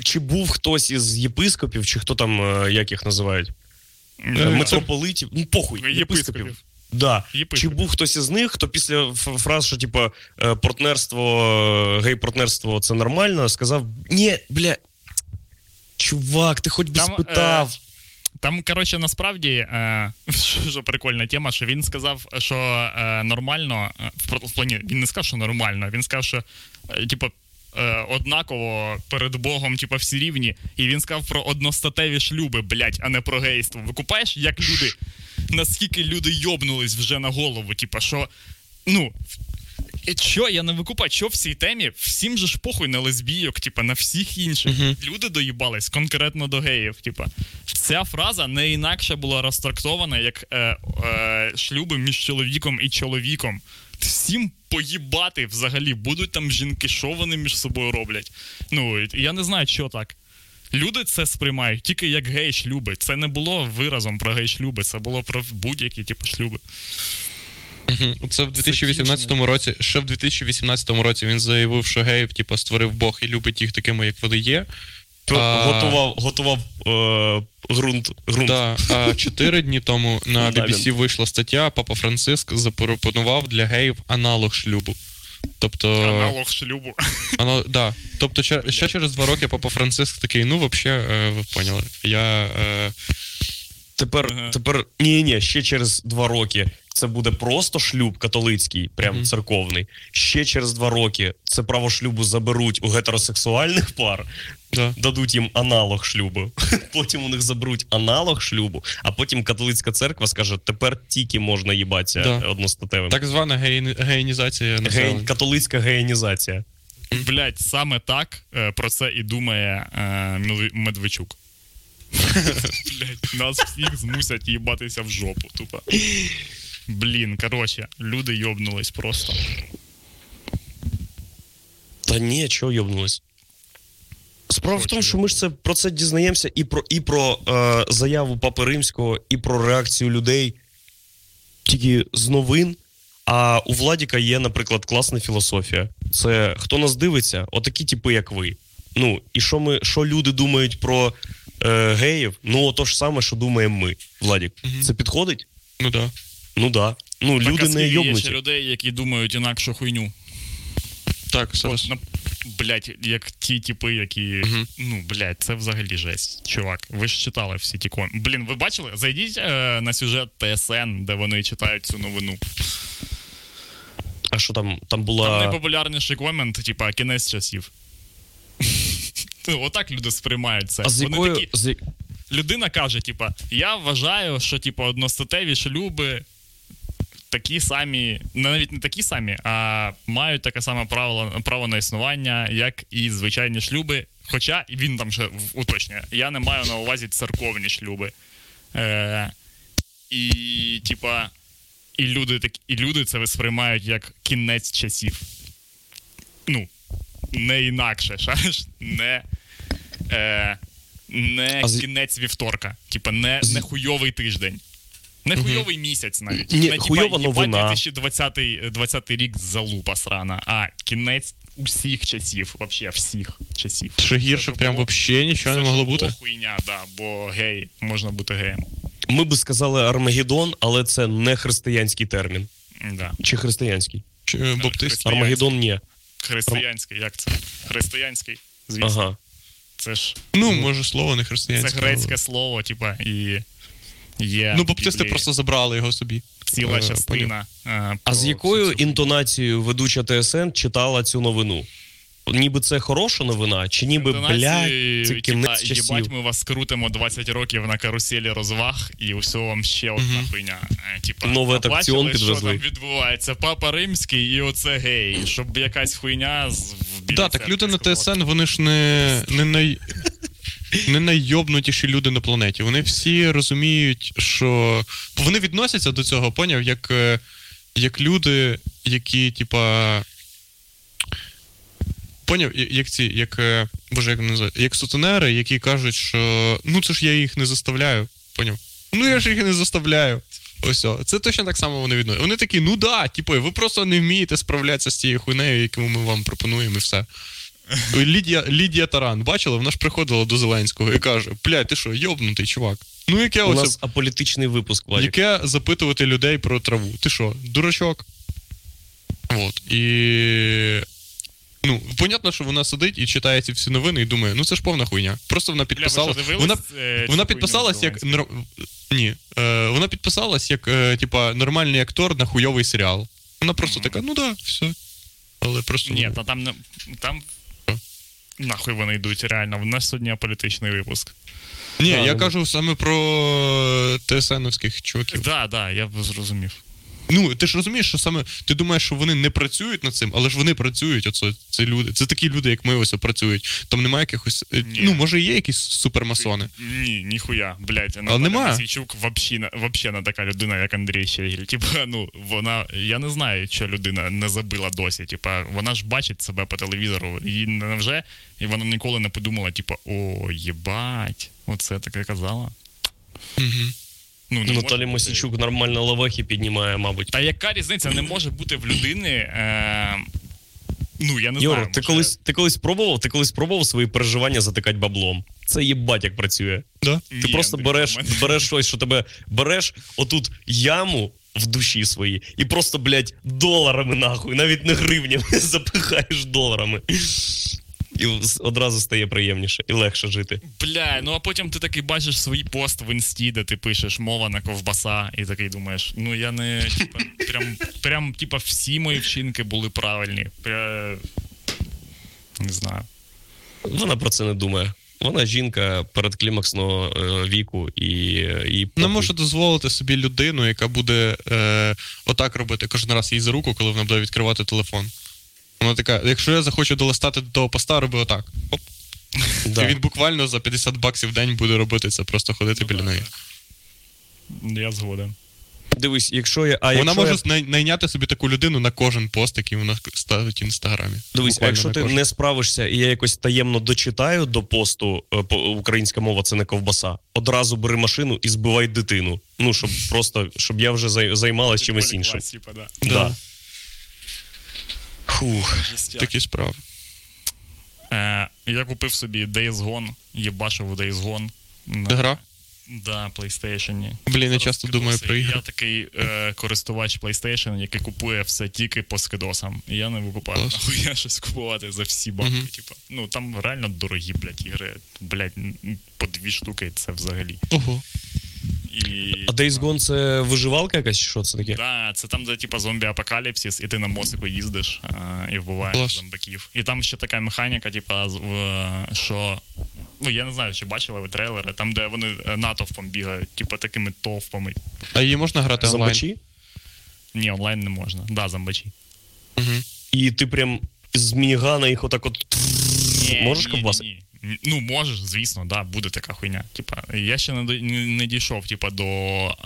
чи був хтось із єпископів, чи хто там, е, як їх називають? Е. Митрополитів, ну похуй, Єпископів. єпископів. Да. Єпископів. Чи був хтось із них, хто після фраз, що типу, е, партнерство, е, гей-партнерство це нормально, сказав: ні, бля, чувак, ти хоч би Там, спитав. Там, коротше, насправді, е, що, що прикольна тема, що він сказав, що е, нормально, е, в, в плані, він не сказав, що нормально, він сказав, що е, типу, е, однаково перед Богом, типу, всі рівні. І він сказав про одностатеві шлюби, блядь, а не про гейство. Викупаєш, як люди, наскільки люди йобнулись вже на голову, типу, що, ну. І що я не викупаю, що в цій темі всім же ж похуй на лесбійок, типа на всіх інших. Люди доїбались конкретно до геїв. Типа, ця фраза не інакше була розтрактована як е, е, шлюби між чоловіком і чоловіком. Всім поїбати взагалі, будуть там жінки, що вони між собою роблять. Ну, я не знаю, що так. Люди це сприймають тільки як гей-шлюби. Це не було виразом про гей-шлюби, це було про будь-які типу шлюби. Це в 2018 році, ще в 2018 році він заявив, що геїв, типу, створив Бог і любить їх такими, як вони є. Готував, готував е, ґрунт. ґрунт. Да, а чотири дні тому на BBC вийшла стаття, Папа Франциск запропонував для геїв аналог шлюбу. Тобто, Аналог шлюбу. Анал... да. тобто ще, ще через два роки Папа Франциск такий, ну, взагалі, ви поняли. Я, е, Тепер, Ага. тепер ні, ні, ще через два роки це буде просто шлюб католицький, прям Мгм. церковний. Ще через два роки це право шлюбу заберуть у гетеросексуальних пар, да. дадуть їм аналог шлюбу. Потім у них заберуть аналог шлюбу, а потім католицька церква скаже: тепер тільки можна їбатися Да. одностатевим. Так звана геї- геїнізація Гей, населення. католицька геєнізація. Блять, саме так е, про це і думає е, Медведчук. Блять, нас всіх змусять їбатися в жопу, тупо. Блін, коротше, люди йобнулись просто. Та ні, чого йобнулись? Справа в тому, що ми ж це про це дізнаємося і про і про е, заяву Папи Римського, і про реакцію людей тільки з новин. А у Владіка є, наприклад, класна філософія. Це хто нас дивиться, отакі типи, як ви. Ну, і що ми, що люди думають про е, геїв? Ну, то ж саме, що думаємо ми. Владік, Мгм. це підходить? Ну да. Ну да. Ну, Так, а люди не скільки є ще людей, які думають інакшу хуйню. Так, зараз. От, на, блять, як ті типи, які. Мгм. Ну, блять, це взагалі жесть. Чувак, ви ж читали всі ті кон. Блін, ви бачили? Зайдіть е, на сюжет ТСН, де вони читають цю новину. А що там? Там Там була. найпопулярніший комент, типа, кінець часів. Ну, Отак люди сприймають це. А з Вони якою. такі, з людина каже: типа, я вважаю, що типу, одностатеві шлюби такі самі, навіть не такі самі, а мають таке саме право, право на існування, як і звичайні шлюби. Хоча він там ще уточнює, я не маю на увазі церковні шлюби. Е, і, типа, і люди, так, і люди це сприймають як кінець часів. Ну, не інакше, шариш, не. Е, не А з- кінець вівторка. Типа, не, не хуйовий тиждень. Не хуйовий місяць навіть. Ні, не, хуйова типа, новина. 2020 20 рік залупа срана, а кінець усіх часів, вообще всіх часів. Що гірше, Це прям було- взагалі нічого Це не могло бути. хуйня, да, бо гей, можна бути геєм. Ми би сказали Армагеддон, але це не християнський термін. Да. Чи християнський? Чи, е, Баптист. Армагеддон ні. Християнський, як це? Християнський, звісно. Ага. Це ж Ну, може, слово не християнське. це грецьке слово, типа, і є. Ну, баптисти Біблії просто забрали його собі. ціла Е, частина. е, А про з якою всю цю- інтонацією ведуча ТСН читала цю новину? Ніби це хороша новина, чи ніби блядь, це кінець типа, часів? Їбать, ми вас крутимо 20 років на каруселі розваг, і все вам ще одна хуйня. Е, Типа, Новий атракціон бачили, підвезли. Що там відбувається? Папа римський і оце гей. Щоб якась хуйня з Так, так люди на. ТСН, вони ж не, не, най... не наййобнутіші люди на планеті. Вони всі розуміють, що вони відносяться до цього, поняв, як, е, як люди, які, типа. Поняв, як ці, як. е, Боже, як називають? Як сутенери, які кажуть, що ну це ж я їх не заставляю. Поняв? Ну я ж їх не заставляю. Ось о. Це точно так само вони відносять. Вони такі, ну да, типу, ви просто не вмієте справлятися з цією хуйнею, яку ми вам пропонуємо, і все. Лідія, Лідія Таран, бачила, вона ж приходила до Зеленського і каже: блядь, ти що, йобнутий, чувак? Ну яке У оце, нас аполітичний випуск, Владик. яке запитувати людей про траву? Ти що, дурачок? От. І. Ну, понятно, що вона сидить і читає ці всі новини і думає, ну це ж повна хуйня. Просто вона Бля, ви дивились, Вона, е, цю вона хуйню підписалась як. Зеленського? нор- Ні. Е, вона підписалась як, е, типа, нормальний актор на хуйовий серіал. Вона просто така, ну да, все. Але просто. Ні, та там не там. Нахуй вони йдуть, реально. В нас сьогодні політичний випуск. Ні, я ну, кажу саме про ТСНовських чуваків. Так, да, да, я б зрозумів. Ну, ти ж розумієш, що саме ти думаєш, що вони не працюють над цим, але ж вони працюють. Оце це люди. Це такі люди, як ми ось працюють. Там немає якихось. е, Ні. Ну, може, є якісь супермасони. Ні, ніхуя, блядь. А нема. Мосійчук вообще, не- вообще не така людина, як Андрій Щегіль. Типа, ну, вона, я не знаю, що людина не забила досі. Типа, вона ж бачить себе по телевізору. І невже? І вона ніколи не подумала, типа, о, єбать, оце таке казала. Угу. Ну, не Ну, Наталі бути. Мосічук нормально лавахи піднімає, мабуть. Та яка різниця не може бути в людини. Е... Ну, я не Юр, знаю. ти може- колись ти колись пробував, ти колись пробував свої переживання затикати баблом. Це їбать, як працює. Да? Ти Ні, просто береш, береш щось, що тебе береш отут яму в душі своїй, і просто, блядь, доларами нахуй, навіть не гривнями, запихаєш доларами. І одразу стає приємніше і легше жити. Бля, ну а потім ти такий бачиш свій пост в інсті, де ти пишеш мова на ковбаса, і такий думаєш, ну я не типа, прям, прям типа, всі мої вчинки були правильні. Пря... Не знаю. Вона про це не думає. Вона жінка передклімаксного е, віку і, і Не може дозволити собі людину, яка буде е, отак робити кожен раз їй за руку, коли вона буде відкривати телефон. Вона така, якщо я захочу долистати до того поста, роби отак. Оп. Да. І він буквально за 50 баксів в день буде робити це, просто ходити Ну, біля да, неї. Я згоден. Дивись, якщо я. А вона якщо може я... най- найняти собі таку людину на кожен пост, який вона ставить в інстаграмі. Дивись, а Буквально якщо на ти кожен. не справишся, і я якось таємно дочитаю до посту е, по- українська мова це не ковбаса. Одразу бери машину і збивай дитину. Ну, щоб просто щоб я вже зай- займалась чимось іншим. Типа, да. Да. Фух. Такі справи. Е, я купив собі Days Gone, їбашив у Days Gone. На, Гра? Да, PlayStation. Блін, я часто скидоси. думаю про ігри. Я такий е, користувач PlayStation, який купує все тільки по скидосам. І я не викупаю нахуя щось купувати за всі бабки. Мгм. Типу, ну там реально дорогі, блядь, ігри. Блядь, по дві штуки це взагалі. Ого. І, А Days Gone це виживалка якась, чи що це таке? Да, це там, де типа зомбі-апокаліпсис, і ти на мосику їздиш а, і вбиваєш Клас. зомбаків. І там ще така механіка, типа, що. Ну, я не знаю, чи бачили ви трейлери, там, де вони е, натовпом бігають, типа такими товпами. А її можна грати онлайн? Зомбачі? Ні, онлайн не можна. Да, зомбачі. Угу. І ти прям з мінігана їх отак от. Можеш ковбасити? Ні, ні. Ну, можеш, звісно, да, буде така хуйня. Типа, я ще не, дійшов типа, до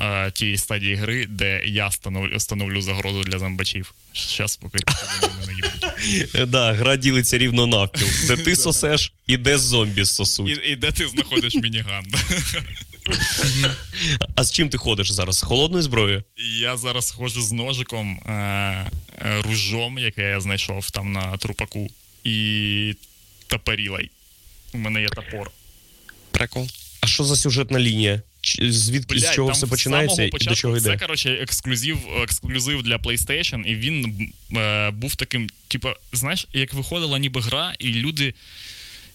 е, тієї стадії гри, де я становлю, становлю загрозу для зомбачів. Зараз поки Да, гра ділиться рівно навпіл. Де ти сосеш і де зомбі сосуть. І, де ти знаходиш мініган? А з чим ти ходиш зараз? З холодною зброєю? Я зараз ходжу з ножиком, е, е, ружом, яке я знайшов там на трупаку, і топорілой. У мене є топор. Прикол. А що за сюжетна лінія? Звідки Звідки з чого там все починається і до чого Це, коротше, ексклюзив, ексклюзив для PlayStation, і він е, був таким, типу, знаєш, як виходила ніби гра, і люди.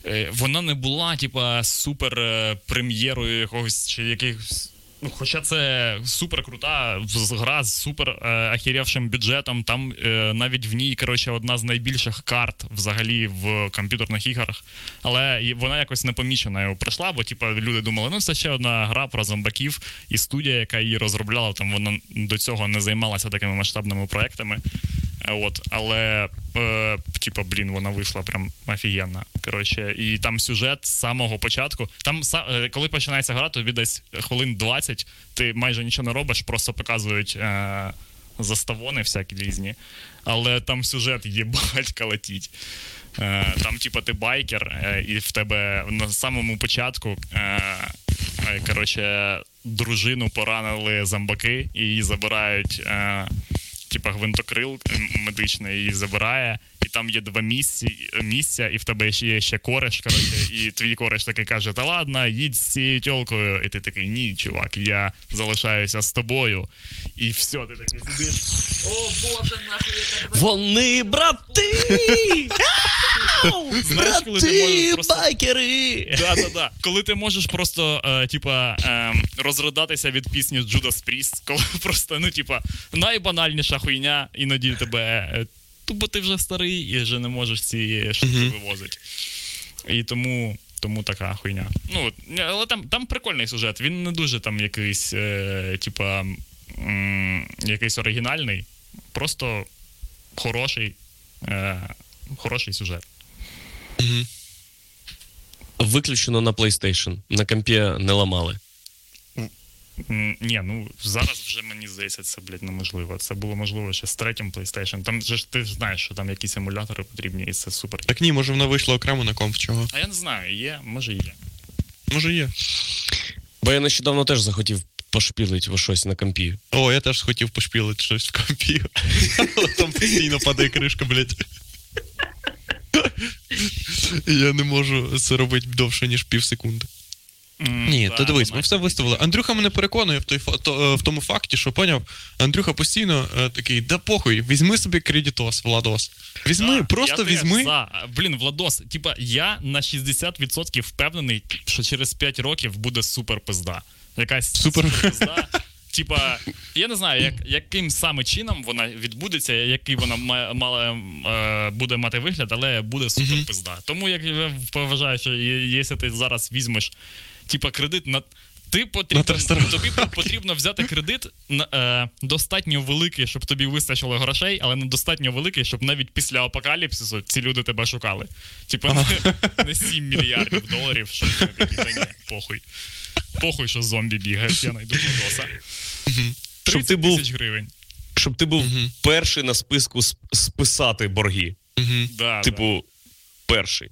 Е, вона не була, типа, супер е, прем'єрою якогось чи якихось. Ну, хоча це супер крута гра з супер е, ахірявшим бюджетом. Там е, навіть в ній, коротше, одна з найбільших карт взагалі в комп'ютерних іграх. Але вона якось непоміченою пройшла, бо типу, люди думали, ну це ще одна гра про зомбаків, і студія, яка її розробляла, там вона до цього не займалася такими масштабними проектами. От, але, е, типа, блін, вона вийшла прям офігенна. Коротше, і там сюжет з самого початку. Там, е, коли починається гра, тобі десь хвилин 20, ти майже нічого не робиш, просто показують е, заставони всякі різні. Але там сюжет єбать калатіть. Е, там, типа, ти байкер, е, і в тебе на самому початку. Коротше, дружину поранили зомбаки, і її забирають. Типа гвинтокрил медичний її забирає, і там є два місці, місця, і в тебе ще є ще кореш, коротше, і твій кореш такий каже: Та ладно, їдь з цією тьолкою. І ти такий, ні, чувак, я залишаюся з тобою. І все, ти такий сидиш. О, Боже, нахуй я тебе Вони брати! Знаєш, коли ти можеш просто- байкери! Да, да, да. Коли ти можеш просто, е, типа, е, розридатися від пісні Judas Priest, коли просто, ну, типа, найбанальніша хуйня, іноді тебе. Е, бо ти вже старий і вже не можеш ці штуки вивозити. І тому. Тому така хуйня. Ну, але там, там прикольний сюжет. Він не дуже там якийсь, е, типа, м, якийсь оригінальний, просто хороший, е, хороший сюжет. Виключено на PlayStation. На компі не ламали. Ні, ну зараз вже мені здається, це, блядь, неможливо. Це було можливо ще з третім PlayStation. Там же ж ти ж знаєш, що там якісь емулятори потрібні, і це супер. Так ні, може вона вийшла окремо на комп чого. А я не знаю, є, може є. Може є. Бо я нещодавно теж захотів пошпілити во щось на компі. О, я теж хотів пошпілити щось в компі. Там постійно падає кришка, блядь. Я не можу це робити довше, ніж пів секунди. Ні, да, то дивись, ми все виставили. Андрюха мене переконує в, той, то, е, в тому факті, що поняв, Андрюха постійно е, такий, да похуй, візьми собі кредитос, Владос. Візьми, Да, просто я візьми. За. Блін, Владос, типа, я на 60% впевнений, що через 5 років буде супер пизда. Якась Супер. пизда. Типа, я не знаю, як, яким саме чином вона відбудеться, який вона ма- мала, е, буде мати вигляд, але буде супер пизда. Тому як я вважаю, що якщо ти зараз візьмеш типа кредит на. Ти потрібно, На тобі потрібно взяти кредит на, е, достатньо великий, щоб тобі вистачило грошей, але не достатньо великий, щоб навіть після апокаліпсису ці люди тебе шукали. Типа не, не 7 мільярдів доларів, щоб ні, похуй. Похуй, що зомбі бігають, я найду Владоса. Щоб 30 тисяч гривень. Щоб ти був Мгм. перший на списку сп- списати борги. Мгм. Да, Типу, перший.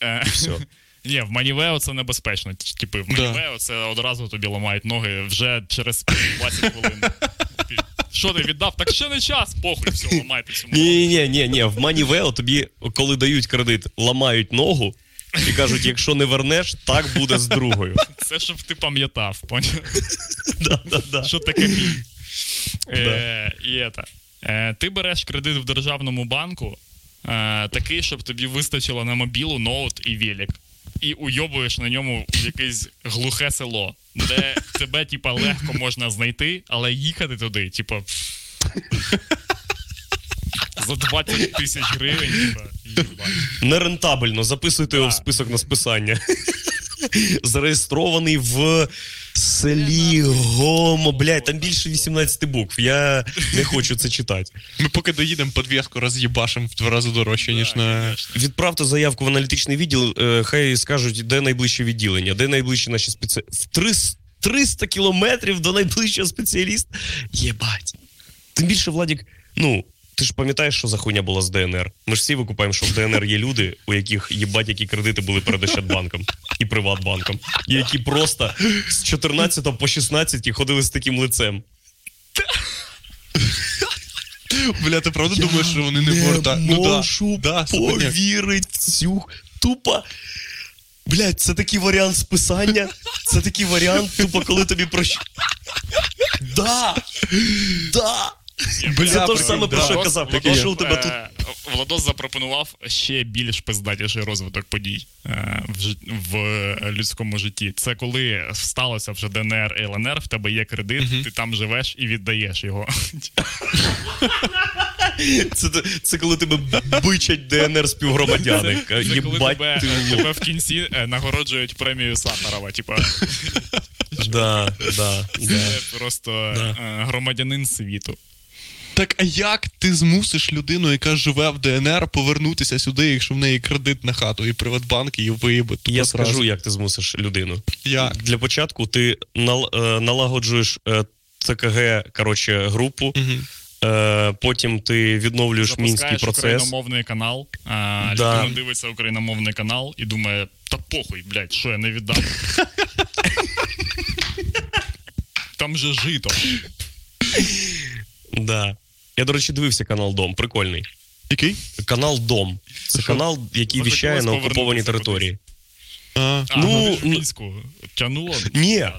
да. Е, Все. Ні, в Манівео це небезпечно. Типу, в Да. Манівео це одразу тобі ламають ноги вже через 20 хвилин. Що ти віддав? Так ще не час, похуй, все, ламайте цю ногу. Ні, ні, ні, ні. В Манівео тобі, коли дають кредит, ламають ногу і кажуть, якщо не вернеш, так буде з другою. Це щоб ти пам'ятав, поняв? Да, да, да. Що таке мій? Е, і это. Е, ти береш кредит в державному банку, е, такий, щоб тобі вистачило на мобілу, ноут і велик. І уйобуєш на ньому в якесь глухе село, де тебе, типа, легко можна знайти, але їхати туди, типа. За 20 тисяч гривень. Нерентабельно, записуйте його в список на списання. Зареєстрований в селі Гомо. Блядь, там більше 18 букв. Я не хочу це читати. Ми поки доїдемо підв'язку роз'їбашим в два рази дорожче, ніж на. Відправте заявку в аналітичний відділ, е, хай скажуть, де найближче відділення, де найближчі наші спеціалісти. В 300 300 кілометрів до найближчого спеціаліста. Єбать. Тим більше, Владік, ну. Ти ж пам'ятаєш, що за хуйня була з ДНР? Ми ж всі викупаємо, що в ДНР є люди, у яких єбать, які кредити були перед Ощадбанком і Приватбанком, і які просто з 14 по 16 ходили з таким лицем. Бля, ти правда думаєш, що вони не? Не Ну да, можу да, повірити цю тупо. Блять, це такий варіант списання. Це такий варіант, тупо, коли тобі прощ... Да! Да! Бля, Це те ж саме, про що я Владос- казав. Владос, Якщо у тебе тут е, Владос запропонував ще більш пиздатіший розвиток подій е, в, в е, людському житті. Це коли сталося вже ДНР і ЛНР, в тебе є кредит, ти там живеш і віддаєш його. це, це коли тебе бичать ДНР співгромадяни. Це коли тебе, тебе в кінці е, нагороджують премію Сахарова. Типа, Да, да, да. просто Да. е, громадянин світу. Так а як ти змусиш людину, яка живе в ДНР, повернутися сюди, якщо в неї кредит на хату і Приватбанк її виїбе? Я скажу, як ти змусиш людину. Як? Для початку ти нал- е, налагоджуєш е, ТКГ, коротше, групу. Угу. Е, потім ти відновлюєш мінський процес. україномовний канал, а Да. людина дивиться україномовний канал і думає, та похуй, блядь, що я не віддам. Там же жито. Да. Я, до речі, дивився канал Дом. Прикольний. Який? Канал Дом. Це Що? канал, який Може, віщає на окупованій території. А, А, Ну, ну, ну- тянуло. Ні, е,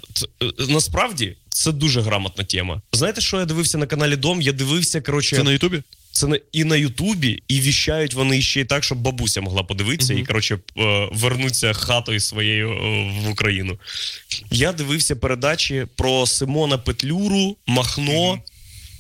насправді це дуже грамотна тема. Знаєте, що я дивився на каналі Дом? Я дивився, коротше, це на Ютубі? це на, і на Ютубі, і віщають вони ще й так, щоб бабуся могла подивитися Мгм. і, коротше, е, вернуться хатою своєю е, в Україну. Я дивився передачі про Симона Петлюру, Махно Мгм.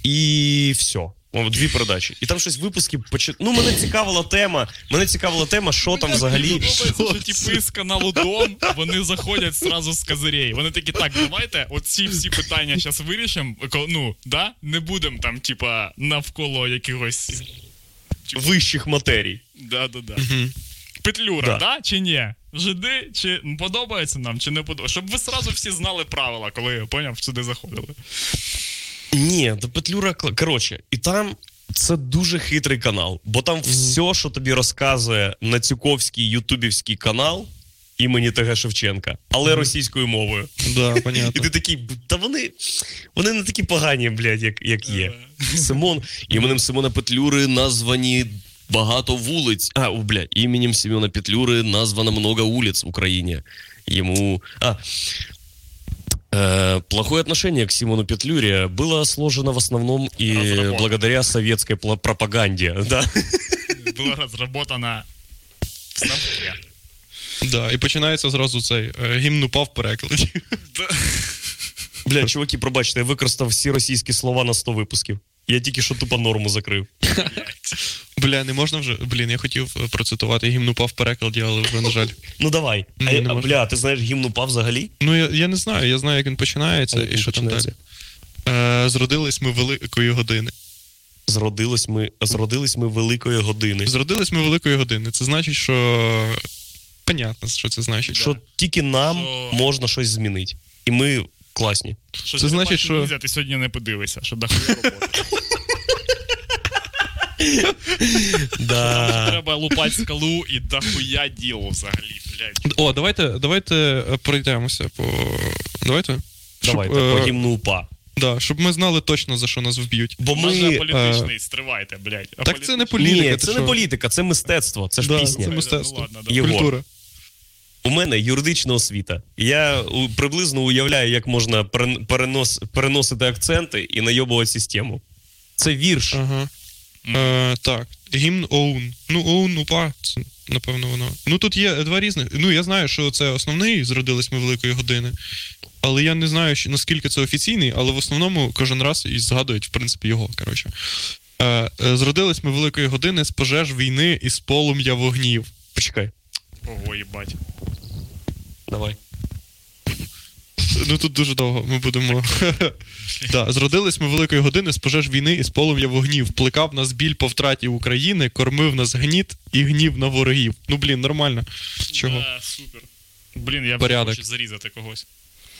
І все. О, Дві передачі. І там щось випуски почи... Ну, мене цікавила тема. Мене цікавила тема, що там взагалі. Що типи з каналу Дом, вони заходять сразу з козирей. Вони такі, так, давайте оці всі питання зараз вирішимо. Ну, да? Не будемо там, типа, навколо якихось. Вищих матерій. Да, да, да. Петлюра, Да. да. чи ні? Жиди, чи подобається нам, чи не подобається. Щоб ви сразу всі знали правила, коли поняв, сюди заходили. Ні, до Петлюра. Коротше, і там це дуже хитрий канал, бо там все, що тобі розказує Нацюковський ютубівський канал імені ТГ Шевченка, але російською мовою. Да, І ти такий, та вони, вони не такі погані, блядь, як, як є. Симон, іменем Симона Петлюри названі багато вулиць. А, о, бля, іменем Семена Петлюри названо много улиц в Україні. Ему... А, Э, Плохое отношение к Симону Петлюре было сложено в основном и Разработан. благодаря советской пропаганде. Да. Было разработано в ставке. Да, і починається зразу цей е, гімн упав в перекладі. Бля, чуваки, пробачте, я використав всі російські слова на 100 випусків. Я тільки що тупо норму закрив. Бля, не можна вже. Блін, я хотів е, процитувати гімн упав в перекладі, але вже, на жаль. Ну давай. Ні, а, не а, бля, ти знаєш гімн упав взагалі? Ну, я, я не знаю, я знаю, як він починається А як і він що там далі. Е, зродились ми великої години. Зродились ми, зродились ми великої години. Зродились ми великої години. Це значить, що. Понятно, що це значить. Що тільки нам Що- можна щось змінити. І ми класні. Що Це значить, що- Нізя, ти сьогодні не подивишся, що дохуя роботи. Да. Треба лупати скалу і дохуя діло взагалі, блядь. О, давайте, давайте е, пройдемося по. Давайте. Давайте, Щоб, е, по гімну УПА. Да, щоб ми знали точно, за що нас вб'ють. Бо Ми... ми. політичний, стривайте, блядь. А Так це не політика. Ні, це що? не політика, це мистецтво, це ж Да, пісня. це мистецтво. Ну ладно, да. Культура. У мене юридична освіта. Я приблизно уявляю, як можна перенос, переносити акценти і найобувати систему. Це вірш. Ага. Е, так, гімн Оун. Ну, Оун упа, це, напевно, воно. Ну тут є два різних. Ну, я знаю, що це основний зродились ми великої години. Але я не знаю, що, наскільки це офіційний, але в основному кожен раз і згадують, в принципі, його. Коротше. Е, е, зродились ми великої години з пожеж війни і з полум'я вогнів. Почекай, Ого, їбать. Давай. Ну тут дуже довго ми будемо. да, зродились ми великої години з пожеж війни і з полум'я вогнів. Плекав нас біль по втраті України, кормив нас гніт і гнів на ворогів. Ну блін, нормально. Чого? Да, супер. Блін, я Порядок. хочу зарізати когось.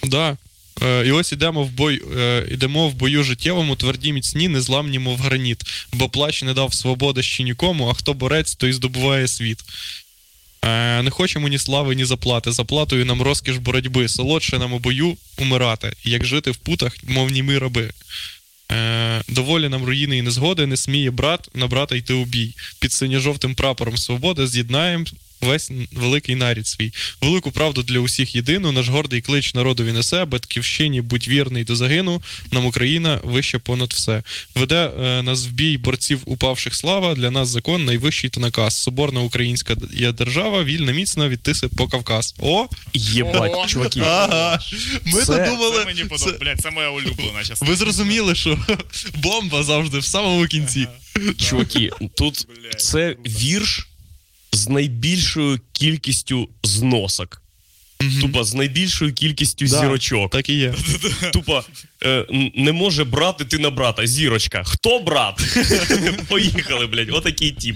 Да. Е, і ось ідемо в бой, е, ідемо в бою життєвому, тверді міцні, незламні, мов граніт. Бо плач не дав свободи ще нікому, а хто борець, той здобуває світ. Е, не хочемо ні слави, ні заплати. Заплатою нам розкіш боротьби. Солодше нам у бою умирати, як жити в путах, мов німи раби. Е, доволі нам руїни і незгоди, не сміє брат на брата йти у бій. Під синьо-жовтим прапором свободи з'єднаєм весь великий нарід свій. Велику правду для усіх єдину, наш гордий клич народові несе, батьківщині будь вірний до загину, нам Україна вище понад все. Веде е, нас в бій борців упавших слава, для нас закон найвищий та наказ. Соборна українська є держава, вільна міцна від Тиси по Кавказ. О! Єбать, чуваки. Ага! Ми Це- Це мені подобається. Блядь, це моя улюблена частина. Ви зрозуміли, що бомба завжди в самому кінці. Чуваки, тут це вірш з найбільшою кількістю зносок. Тупо з найбільшою кількістю Да. зірочок. Так і є. Тупо е, не може брати ти на брата. Зірочка. Хто брат? Поїхали, блядь, отакий тип.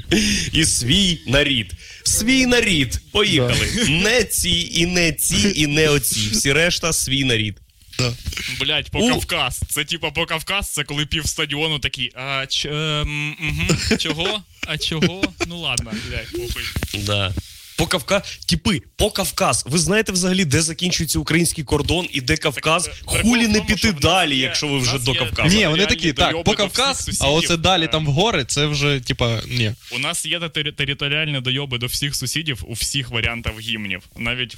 І свій нарід. Свій нарід. Поїхали. Не ці, і не ці, і не оці. Всі решта свій нарід. Да. Блять, по У. Кавказ. Це типа по Кавказ, це коли пів стадіону такі. А ч, ем, мгм, чого? А чого? Ну ладно, блять, похуй. Да. По Кавказ, типи, по Кавказ. Ви знаєте взагалі, де закінчується український кордон і де Кавказ? Так, е, прикол Хулі в не тому, що піти в нас далі, є- якщо ви в вже нас до є- Кавказу. Ні, вони реальні такі, так, дойоби по Кавказ, а оце далі там в гори, це вже, типа, ні. У нас є тери- територіальні дойоби до всіх сусідів у всіх варіантах гімнів. Навіть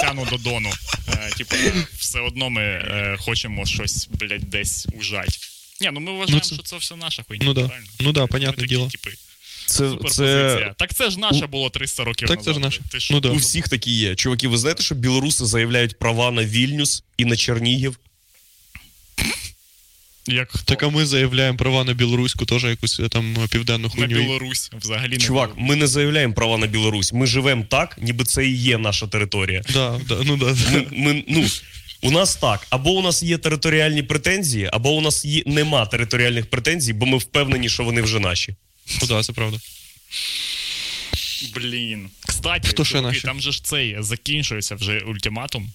Сяну до Дону. Е, типа, все одно ми е, хочемо щось, блядь, десь ужать. Ні, ну ми вважаємо, це- що це все наша хуйня. Ну да. правильно? Ну да, Ми понятне діло. типи, Це, це Так це ж наше було 300 років Так назад. це ж наше. Ти що? Ну да. у всіх такі є. Чуваки, ви знаєте, що білоруси заявляють права на Вільнюс і на Чернігів? Як хто? Так а ми заявляємо права на білоруську, теж якусь е, там південну на хуйню. Білорусь взагалі не Чувак, ми не заявляємо права на Білорусь. Ми живемо так, ніби це і є наша територія. Да, да, ну да. Ми, ми, ну, у нас так, або у нас є територіальні претензії, або у нас є, нема територіальних претензій, бо ми впевнені, що вони вже наші. Ну так, це правда. Блін. Кстати, Хто ще чуваки, наші? там же ж цей закінчується вже ультиматум.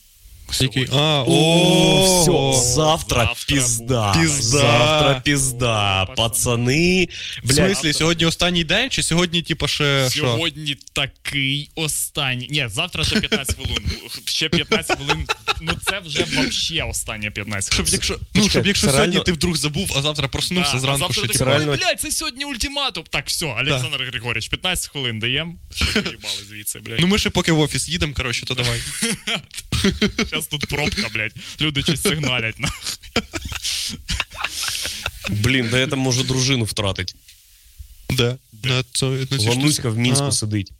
Який? А, О, о, все, завтра, Завтра пізда. Пізда. Завтра пізда. Пацани. В смислі, сьогодні останній день, чи сьогодні, типа, ще що? Сьогодні такий останній. Ні, завтра ще 15 хвилин. Ще 15 хвилин. Ну це вже вообще останні 15 Щоб хвилин. якщо, ну, щоб якщо це сьогодні реально- ти вдруг забув, а завтра проснувся Да, а зранку, завтра що такий, типа. реально- «Ой, блядь, це сьогодні ультиматум. Так, все, Олександр Григорійович, 15 хвилин даємо. Що поїбали звідси, блядь. Ну ми ще поки в офіс їдемо, коротше, то давай. Зараз тут пробка, блядь. Люди щось сигналять. нахуй. Блін, да я там можу дружину втратити. Де? На цю, на цю Вануська в Мінську А. сидить.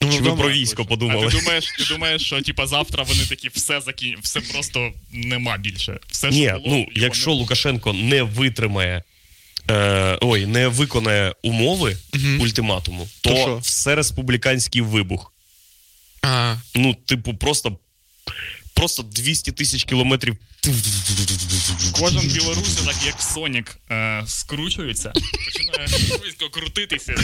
Ну, Чи ви вдома. про військо А подумали? ти думаєш, ти думаєш, що типа завтра вони такі все закінь, все просто нема більше. Все Ні, що було, ну його якщо не- Лукашенко не витримає. Е, ой, не виконає умови Мгм. ультиматуму, То то, що? все республіканський вибух. А, Ну, типу, просто, просто 200 тисяч кілометрів. Кожен білорусі, так як Сонік, е, скручується, починає швидко крутитися.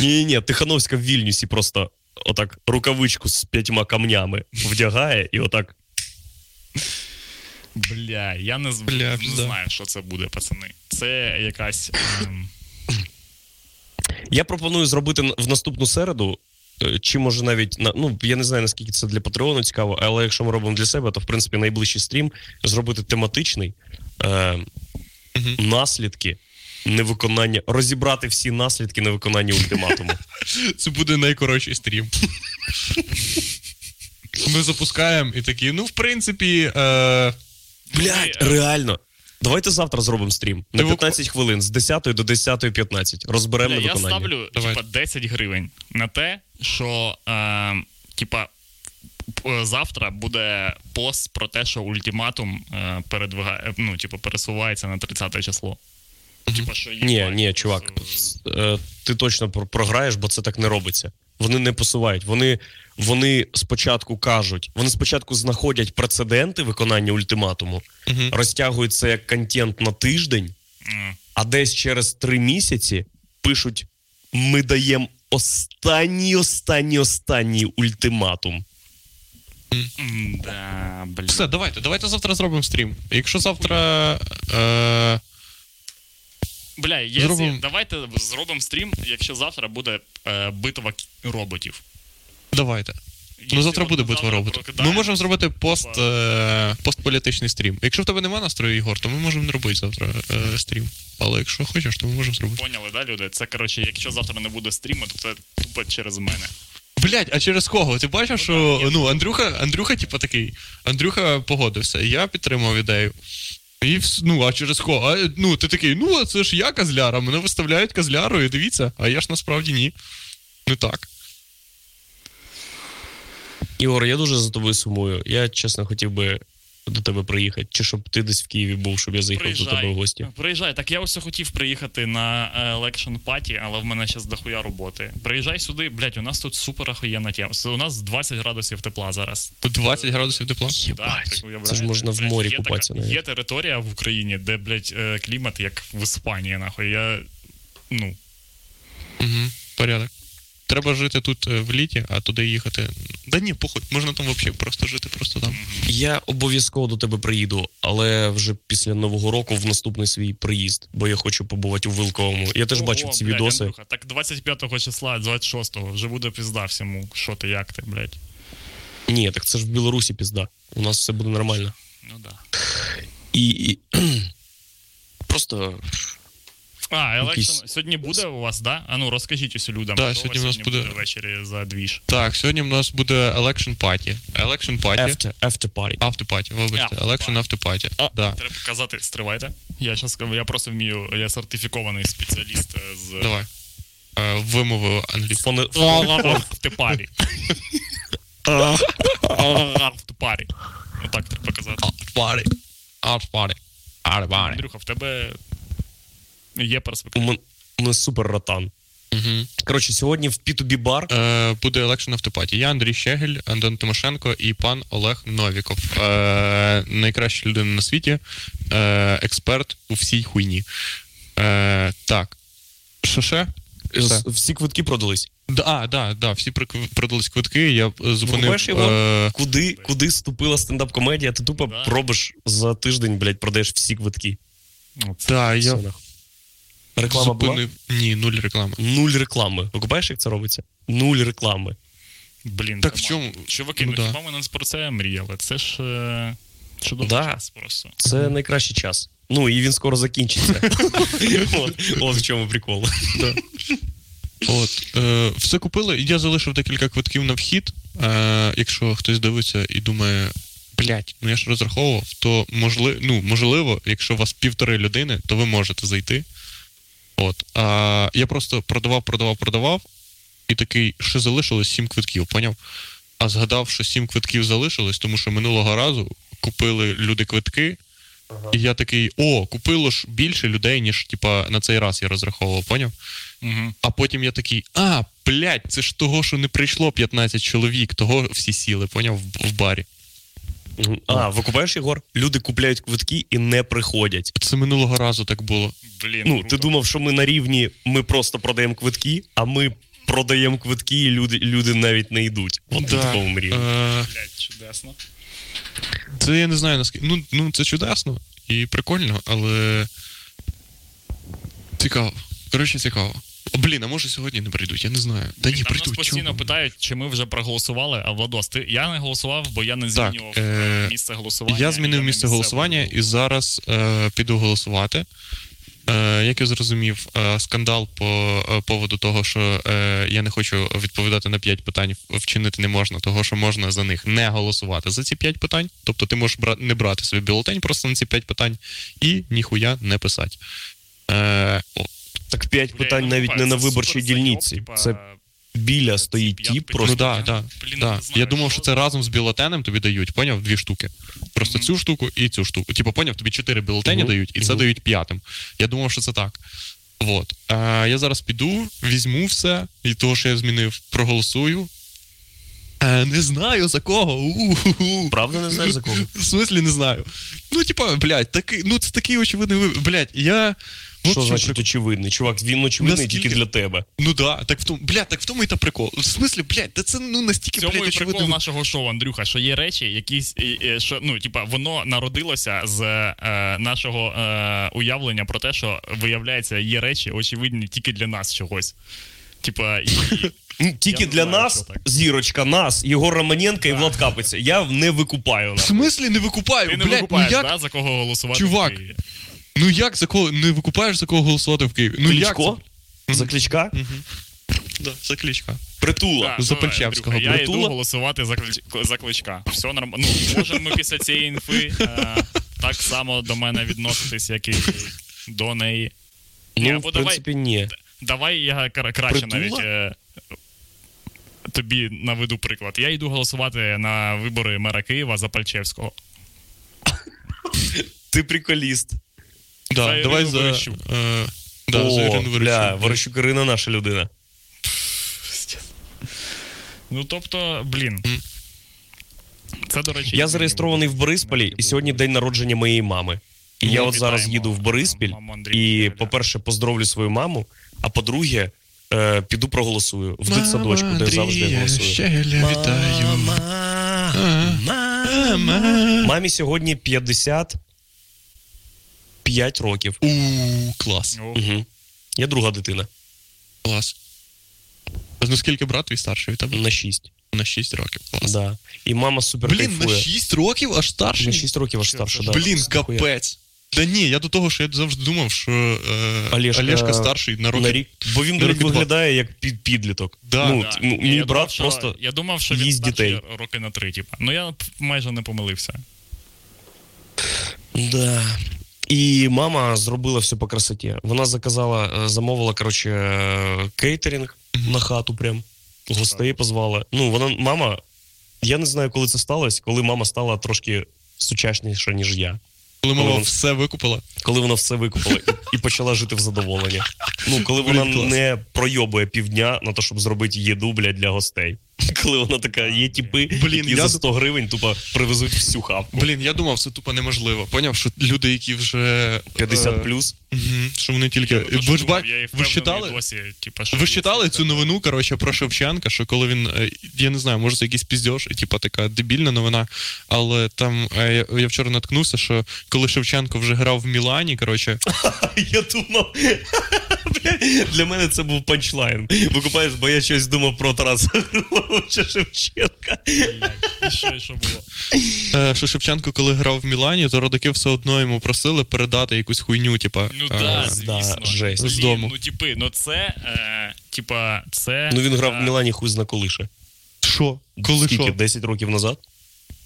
Ні, ні, Тихановська в Вільнюсі просто отак рукавичку з п'ятьма камнями вдягає і отак. Бля, я не, з- Бля, не пізда. знаю, що це буде, пацани. Це якась. ем, Я пропоную зробити в наступну середу. Е, Чи може навіть на ну я не знаю наскільки це для Патреону цікаво, але якщо ми робимо для себе, то в принципі найближчий стрім зробити тематичний е, Мгм. наслідки невиконання, розібрати всі наслідки невиконання ультиматуму. це буде найкоротший стрім. Ми запускаємо і такі, ну, в принципі, е, Блять, е, реально. Давайте завтра зробимо стрім на 15 хвилин з 10 до 10.15. Розберемо Бля, я ставлю Давай. типа 10 гривень на те, що е, типа завтра буде пост про те, що ультиматум е, передвигає, ну, типу, пересувається на 30 число. Типа, що Ні, ні, чувак, е, ти точно про- програєш, бо це так не робиться. Вони не посувають. Вони, вони спочатку кажуть, вони спочатку знаходять прецеденти виконання ультиматуму, Мгм. розтягують це як контент на тиждень, М. а десь через три місяці пишуть: ми даємо останній, останній, останній ультиматум. Да, блін. все, давайте, давайте завтра зробимо стрім. Якщо завтра. Е, Бля, якщо, Зробимо- давайте зробимо стрім, якщо завтра буде е, битва роботів. Давайте. Ну, завтра буде битва роботів. Ми можемо зробити пост, е, постполітичний стрім. Якщо в тебе немає настрою, Ігор, то ми можемо не робити завтра е, стрім. Але якщо хочеш, то ми можемо зробити. Поняли, да, люди? Це коротше, якщо завтра не буде стріму, то це тупо через мене. Блять, а через кого? Ти бачив, Ну, що ну, Андрюха, Андрюха, типу, такий. Андрюха погодився, я підтримав ідею. І вс- ну, а через кого? А, ну, ти такий, ну, а це ж я козляра, мене виставляють козлярою, дивіться, а я ж насправді ні. Не так. Ігор, я дуже за тобою сумую. Я чесно хотів би до тебе приїхати, чи щоб ти десь в Києві був, щоб я заїхав до тебе в гості. Приїжджай. Так я ось хотів приїхати на Election Party, але в мене зараз дохуя роботи. Приїжджай сюди, блядь, у нас тут супер охуєнна тема. У нас 20 градусів тепла зараз. Тут 20 градусів тепла. Єбать, так, це ж можна в морі є купатися така- Є територія в Україні, де, блядь, е, клімат як в Іспанії, нахуй. Я. Ну, Угу, порядок. Треба жити тут е, в літі, а туди їхати. Да ні, похуй, можна там взагалі просто жити, просто там. Я обов'язково до тебе приїду, але вже після нового року в наступний свій приїзд, бо я хочу побувати у Вилковому. Я теж Ого, бачив ці блядь, відоси. Андрюха, так 25 числа, 26-го, вже буде пізда всьому. Що ти, як ти, блядь? Ні, так це ж в Білорусі пізда. У нас все буде нормально. Ну да. І, і просто А, Election сьогодні буде у вас, да? А ну розкажіть усі людям. Да, сьогодні у у нас буде- ввечері за двіж. Так, сьогодні в нас буде election party. Election party. after, after party. After party, вибачте, After election after party. А, Да. Треба казати, стривайте. Я щас я просто вмію, я сертифікований спеціаліст е, з Давай. Е, Вимовив англійською. Фоне... Автопарі. Автопарі. Отак треба казати. Party. Art party. Art party. Андрюха, в тебе є У перспектива. мен- у мене супер ротан. Угу. Коротше, сьогодні в P2B бар. Е, буде Election автопаті. Я Андрій Щегель, Антон Тимошенко і пан Олег Новіков. Е, найкраща людина на світі, е, експерт у всій хуйні. Е, так. Що ще? Все. Всі квитки продались. Да, а, да, да, всі продались квитки, я зупинив. Його? Е, Куди, куди ступила стендап-комедія? Ти тупо Да. пробиш за тиждень, блядь, продаєш всі квитки. Да, я Все, Реклама була? Ні, нуль реклами. Нуль реклами. Викупаєш, як це робиться? Нуль реклами. Блін, Так в чому? Чуваки, Ну ну, да. хіба ми не про це мріяли? Це ж е, чудовий Да. час просто. Це найкращий час. Ну і він скоро закінчиться. От, в чому прикол. От, е, все купили, і я залишив декілька квитків на вхід. Е, якщо хтось дивиться і думає, блять, ну я ж розраховував, то можливо, ну, можливо, якщо у вас півтори людини, то ви можете зайти. От. А я просто продавав, продавав, продавав, і такий, ще залишилось сім квитків, поняв? А згадав, що сім квитків залишилось, тому що минулого разу купили люди квитки, і я такий: о, купило ж більше людей, ніж типа на цей раз я розраховував, поняв? Угу. А потім я такий, а, блядь, це ж того, що не прийшло 15 чоловік, того всі сіли, поняв, в, в барі. А, викупаєш, Єгор? Люди купляють квитки і не приходять. Це минулого разу так було. Блін, Ну, круто. ти думав, що ми на рівні, ми просто продаємо квитки, а ми продаємо квитки, і люди, люди навіть не йдуть. От на такому рівні. Е, Блядь, чудесно. це я не знаю наскільки. Ну, ну, це чудесно і прикольно, але. Цікаво. Коротше, цікаво. О, блін, а може сьогодні не прийдуть, я не знаю. Та ні, Там нас постійно чого? питають, чи ми вже проголосували, а Владос, ти я не голосував, бо я не змінював е, е, місце голосування. Я змінив не місце голосування і зараз е, піду голосувати. Е, як я зрозумів, е, скандал по е, поводу того, що е, я не хочу відповідати на 5 питань, вчинити не можна, того що можна за них не голосувати за ці 5 питань. Тобто ти можеш бра- не брати свій бюлетень просто на ці 5 питань і ніхуя не писати. Е, о, Так п'ять Бля, питань навіть не на виборчій дільниці. типа, Це біля стоїть тіп, просто ну да, я, да, блін, да. знаю, Я думав, що це за- разом з бюлетенем тобі дають, поняв? Дві штуки. Просто цю штуку і цю штуку. Типу, поняв, тобі чотири бюлетені Мгм, дають, і це мгм. дають п'ятим. Я думав, що це так. От. Е, я зараз піду, візьму все, і того, що я змінив, проголосую. Е, не знаю за кого. У-ху-ху. правда не знаєш за кого. В смислі не знаю. Ну, типа, блядь, такий, ну це такий очевидний вибір. Блядь, я. В Що общем, значить очевидний? Чувак, він очевидний Наскільки- тільки для тебе. Ну да, так в тому, блядь, так в тому і та прикол. В смислі, блядь, та це ну настільки, цьому блядь, і очевидний прикол нашого шоу, Андрюха, що є речі, якісь, і- і, що, ну, типа, воно народилося з е, нашого е, уявлення про те, що виявляється, є речі, очевидні тільки для нас чогось. Типа, і, Тільки Я для знаю, нас, зірочка, нас, Єгор Романенко і Влад Капиця. Я не викупаю В нас. смислі не викупаю? ти не блядь, викупаєш, ну як, да, за кого голосувати. Чувак, в? Ну як за кого не викупаєш за кого голосувати в Києві? Ну як Кличко? це? За Кличка? Да, за кличка. Притула. Так, За ну, Пальчевського. Андрюха, Я йду Притула? голосувати за, Клич- за кличка. Все нормально. Ну, можемо ми після цієї інфи е, так само до мене відноситись, як і до неї. Ні, Ну, або в давай- принципі, ні. Давай я кра- краще Притула? навіть е, тобі наведу приклад. Я йду голосувати на вибори мера Києва за Пальчевського. Ти приколіст. Да, За давай за. Верещук. Е, да, за О, Ірину бля, Верещук. Верещук Ірина наша людина. Ну тобто, блін. Це, до речі, Я зареєстрований в Борисполі, і сьогодні день народження моєї мами. І Ну, я от вітаємо, зараз їду в Бориспіль, маму Андрія і, по-перше, поздравлю свою маму, а по-друге, е, піду проголосую в дитсадочку, де завжди голосую. Щегеля, вітаю. Мама. Мамі сьогодні 55 років. У, клас. Угу. Я друга дитина Клас. Ну скільки брат твій старший від тебе? на 6. На 6 років. Клас. Да. І мама супер Блін, на кайфує. 6 років аж старший? На 6 років аж це да. Блін, капець. Та ні, я до того, що я завжди думав, що е, Олешка- Олешка, старший на роки. На рік. Бо він, на блядь, роки два. виглядає як під, підліток. Да, ну, да. т- ну, Ні, мій я брат думав, що- просто. Я думав, що він їсть старший дітей. роки на три, типа. Ну я майже не помилився. Да. І мама зробила все по красоті. Вона заказала, е, замовила, коротше, е, кейтерінг на хату прям. Гостей позвала. Ну, вона, мама, я не знаю, коли це сталося, коли мама стала трошки сучасніша, ніж я. Коли Коли мова він- все викупила. коли вона все викупила і, і почала жити в задоволенні. Ну, коли вона не пройобує півдня на те, щоб зробити їду, блядь, для гостей. Коли вона така, є типи, Блін, які я за д- 100 гривень тупо привезуть всю хавку. Блін, я думав, це тупо неможливо. Поняв, що люди, які вже 50 е, плюс. Мгм, що вони тільки. Я Ви ж думав, я ви читали? досі, типа, що Ви читали цю новину, коротше, про Шевченка, що коли він, е, я не знаю, може це якийсь піздьош, і типа така дебільна новина. Але там е, я, я вчора наткнувся, що коли Шевченко вже грав в Мілані, коротше, Я думав. Для мене це був панчлайн. Викупаєш, бо я щось думав про Тараса Григоровича Шевченка. І що, що було? е, що Шевченко, коли грав в Мілані, то родаки все одно йому просили передати якусь хуйню, типа. Ну е, да, да, жесть. Блін, З дому. Ну, типи, ну це, е, типа, це. Ну він грав е, в Мілані хуй зна коли ще. Що? Коли Скільки? що? 10 років назад?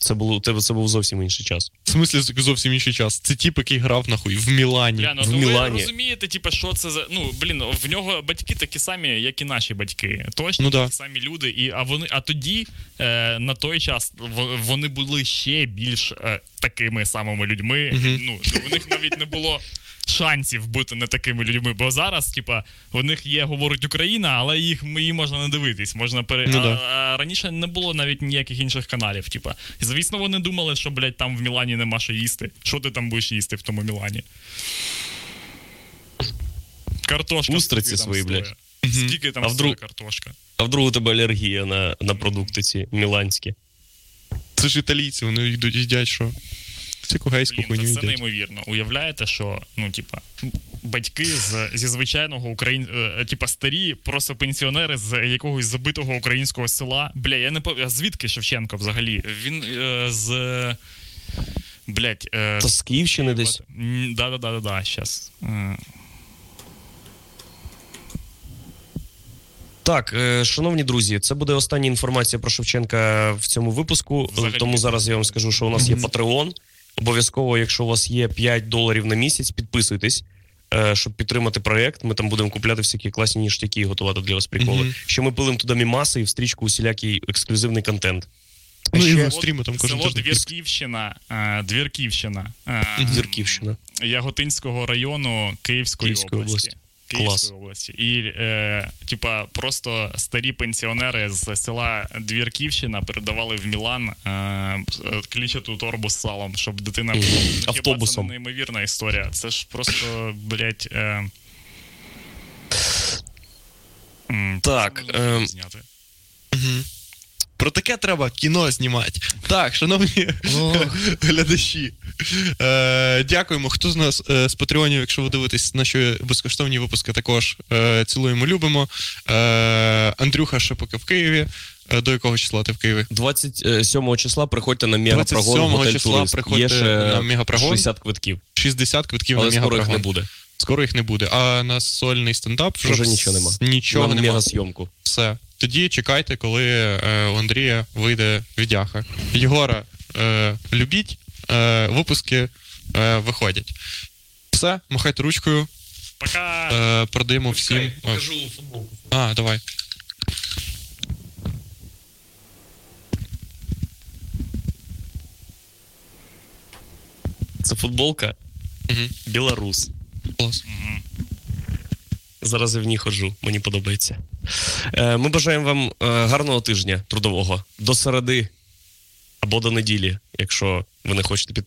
Це було у тебе це був зовсім інший час. В смислі зовсім інший час. Це тип, який грав нахуй в Мілані. Бля, ну, в то ви розумієте, типа, що це за. Ну, блін, в нього батьки такі самі, як і наші батьки. Точно Ну да. такі самі люди. І, а, вони, а тоді, е, на той час, в- вони були ще більш е, такими самими людьми. Ну, у них навіть не було. Шансів бути не такими людьми, бо зараз, типа, у них є, говорить Україна, але їх її можна не дивитись. Можна пере... Ну да. а раніше не було навіть ніяких інших каналів. Типа, І, звісно, вони думали, що, блядь, там в Мілані нема що їсти. Що ти там будеш їсти в тому Мілані? Картошка. Устриці скільки там свої, стоїть? блядь. Скільки там А вдруг- картошка? А вдруг у тебе алергія на, на продукти ці міланські. Це ж італійці, вони йдуть їдять, що. Всяку гейську хуйню це, це їдять. неймовірно. Уявляєте, що ну, типа, батьки з, зі звичайного україн... е, типа старі, просто пенсіонери з якогось забитого українського села. Бля, я не пам'ятаю, звідки Шевченко взагалі? Він е, з. Блять, е, Та з Київщини десь. Да, да, да, да, да, щас. Е, Так, е, шановні друзі, це буде остання інформація про Шевченка в цьому випуску. Взагалі. Тому зараз я вам скажу, що у нас є Patreon. Обов'язково, якщо у вас є 5 доларів на місяць, підписуйтесь, е, щоб підтримати проект. Ми там будемо купляти всякі класні ніштяки і готувати для вас приколи. Мгм. Що ми пилимо туди мімаси і в стрічку усілякий ексклюзивний контент. Ну, і ще- в стріми там кожен Село. Двірківщина, е, Двірківщина. е, Яготинського району Київської, Київської області. області. Київської Клас. області. І, е, типа, просто старі пенсіонери з села Двірківщина передавали в Мілан е, е, клічату торбу з салом, щоб дитина була. Ну, Автобусом. Це неймовірна історія. Це ж просто, блять. Е, Так, ем, зняти. Мгм. Про таке треба кіно знімати. Так, шановні глядачі. Е, дякуємо. Хто з нас е, з патреонів, якщо ви дивитесь наші безкоштовні випуски, також е, цілуємо, любимо. Е, Андрюха ще поки в Києві. Е, до якого числа ти в Києві? 27 числа приходьте на мегапрогон 27 готель числа турист. приходьте Є ще на Мегапрогон. 60 квитків, 60 квитків але на скоро їх мегапрогон. не буде. Скоро їх не буде. А на сольний стендап вже, Вже нічого нема. Нічого на нема. мегасйомку. Все. Тоді чекайте, коли е, у Андрія вийде відяха. Єгора, е, любіть, е, випуски е, виходять. Все, махайте ручкою, Пока. е, продаємо всім. Покажу футболку. А, давай. Це футболка Угу. Білорус. Клас. Зараз я в ній ходжу, мені подобається. Е, Ми бажаємо вам е, гарного тижня трудового до середи або до неділі, якщо ви не хочете підписувати.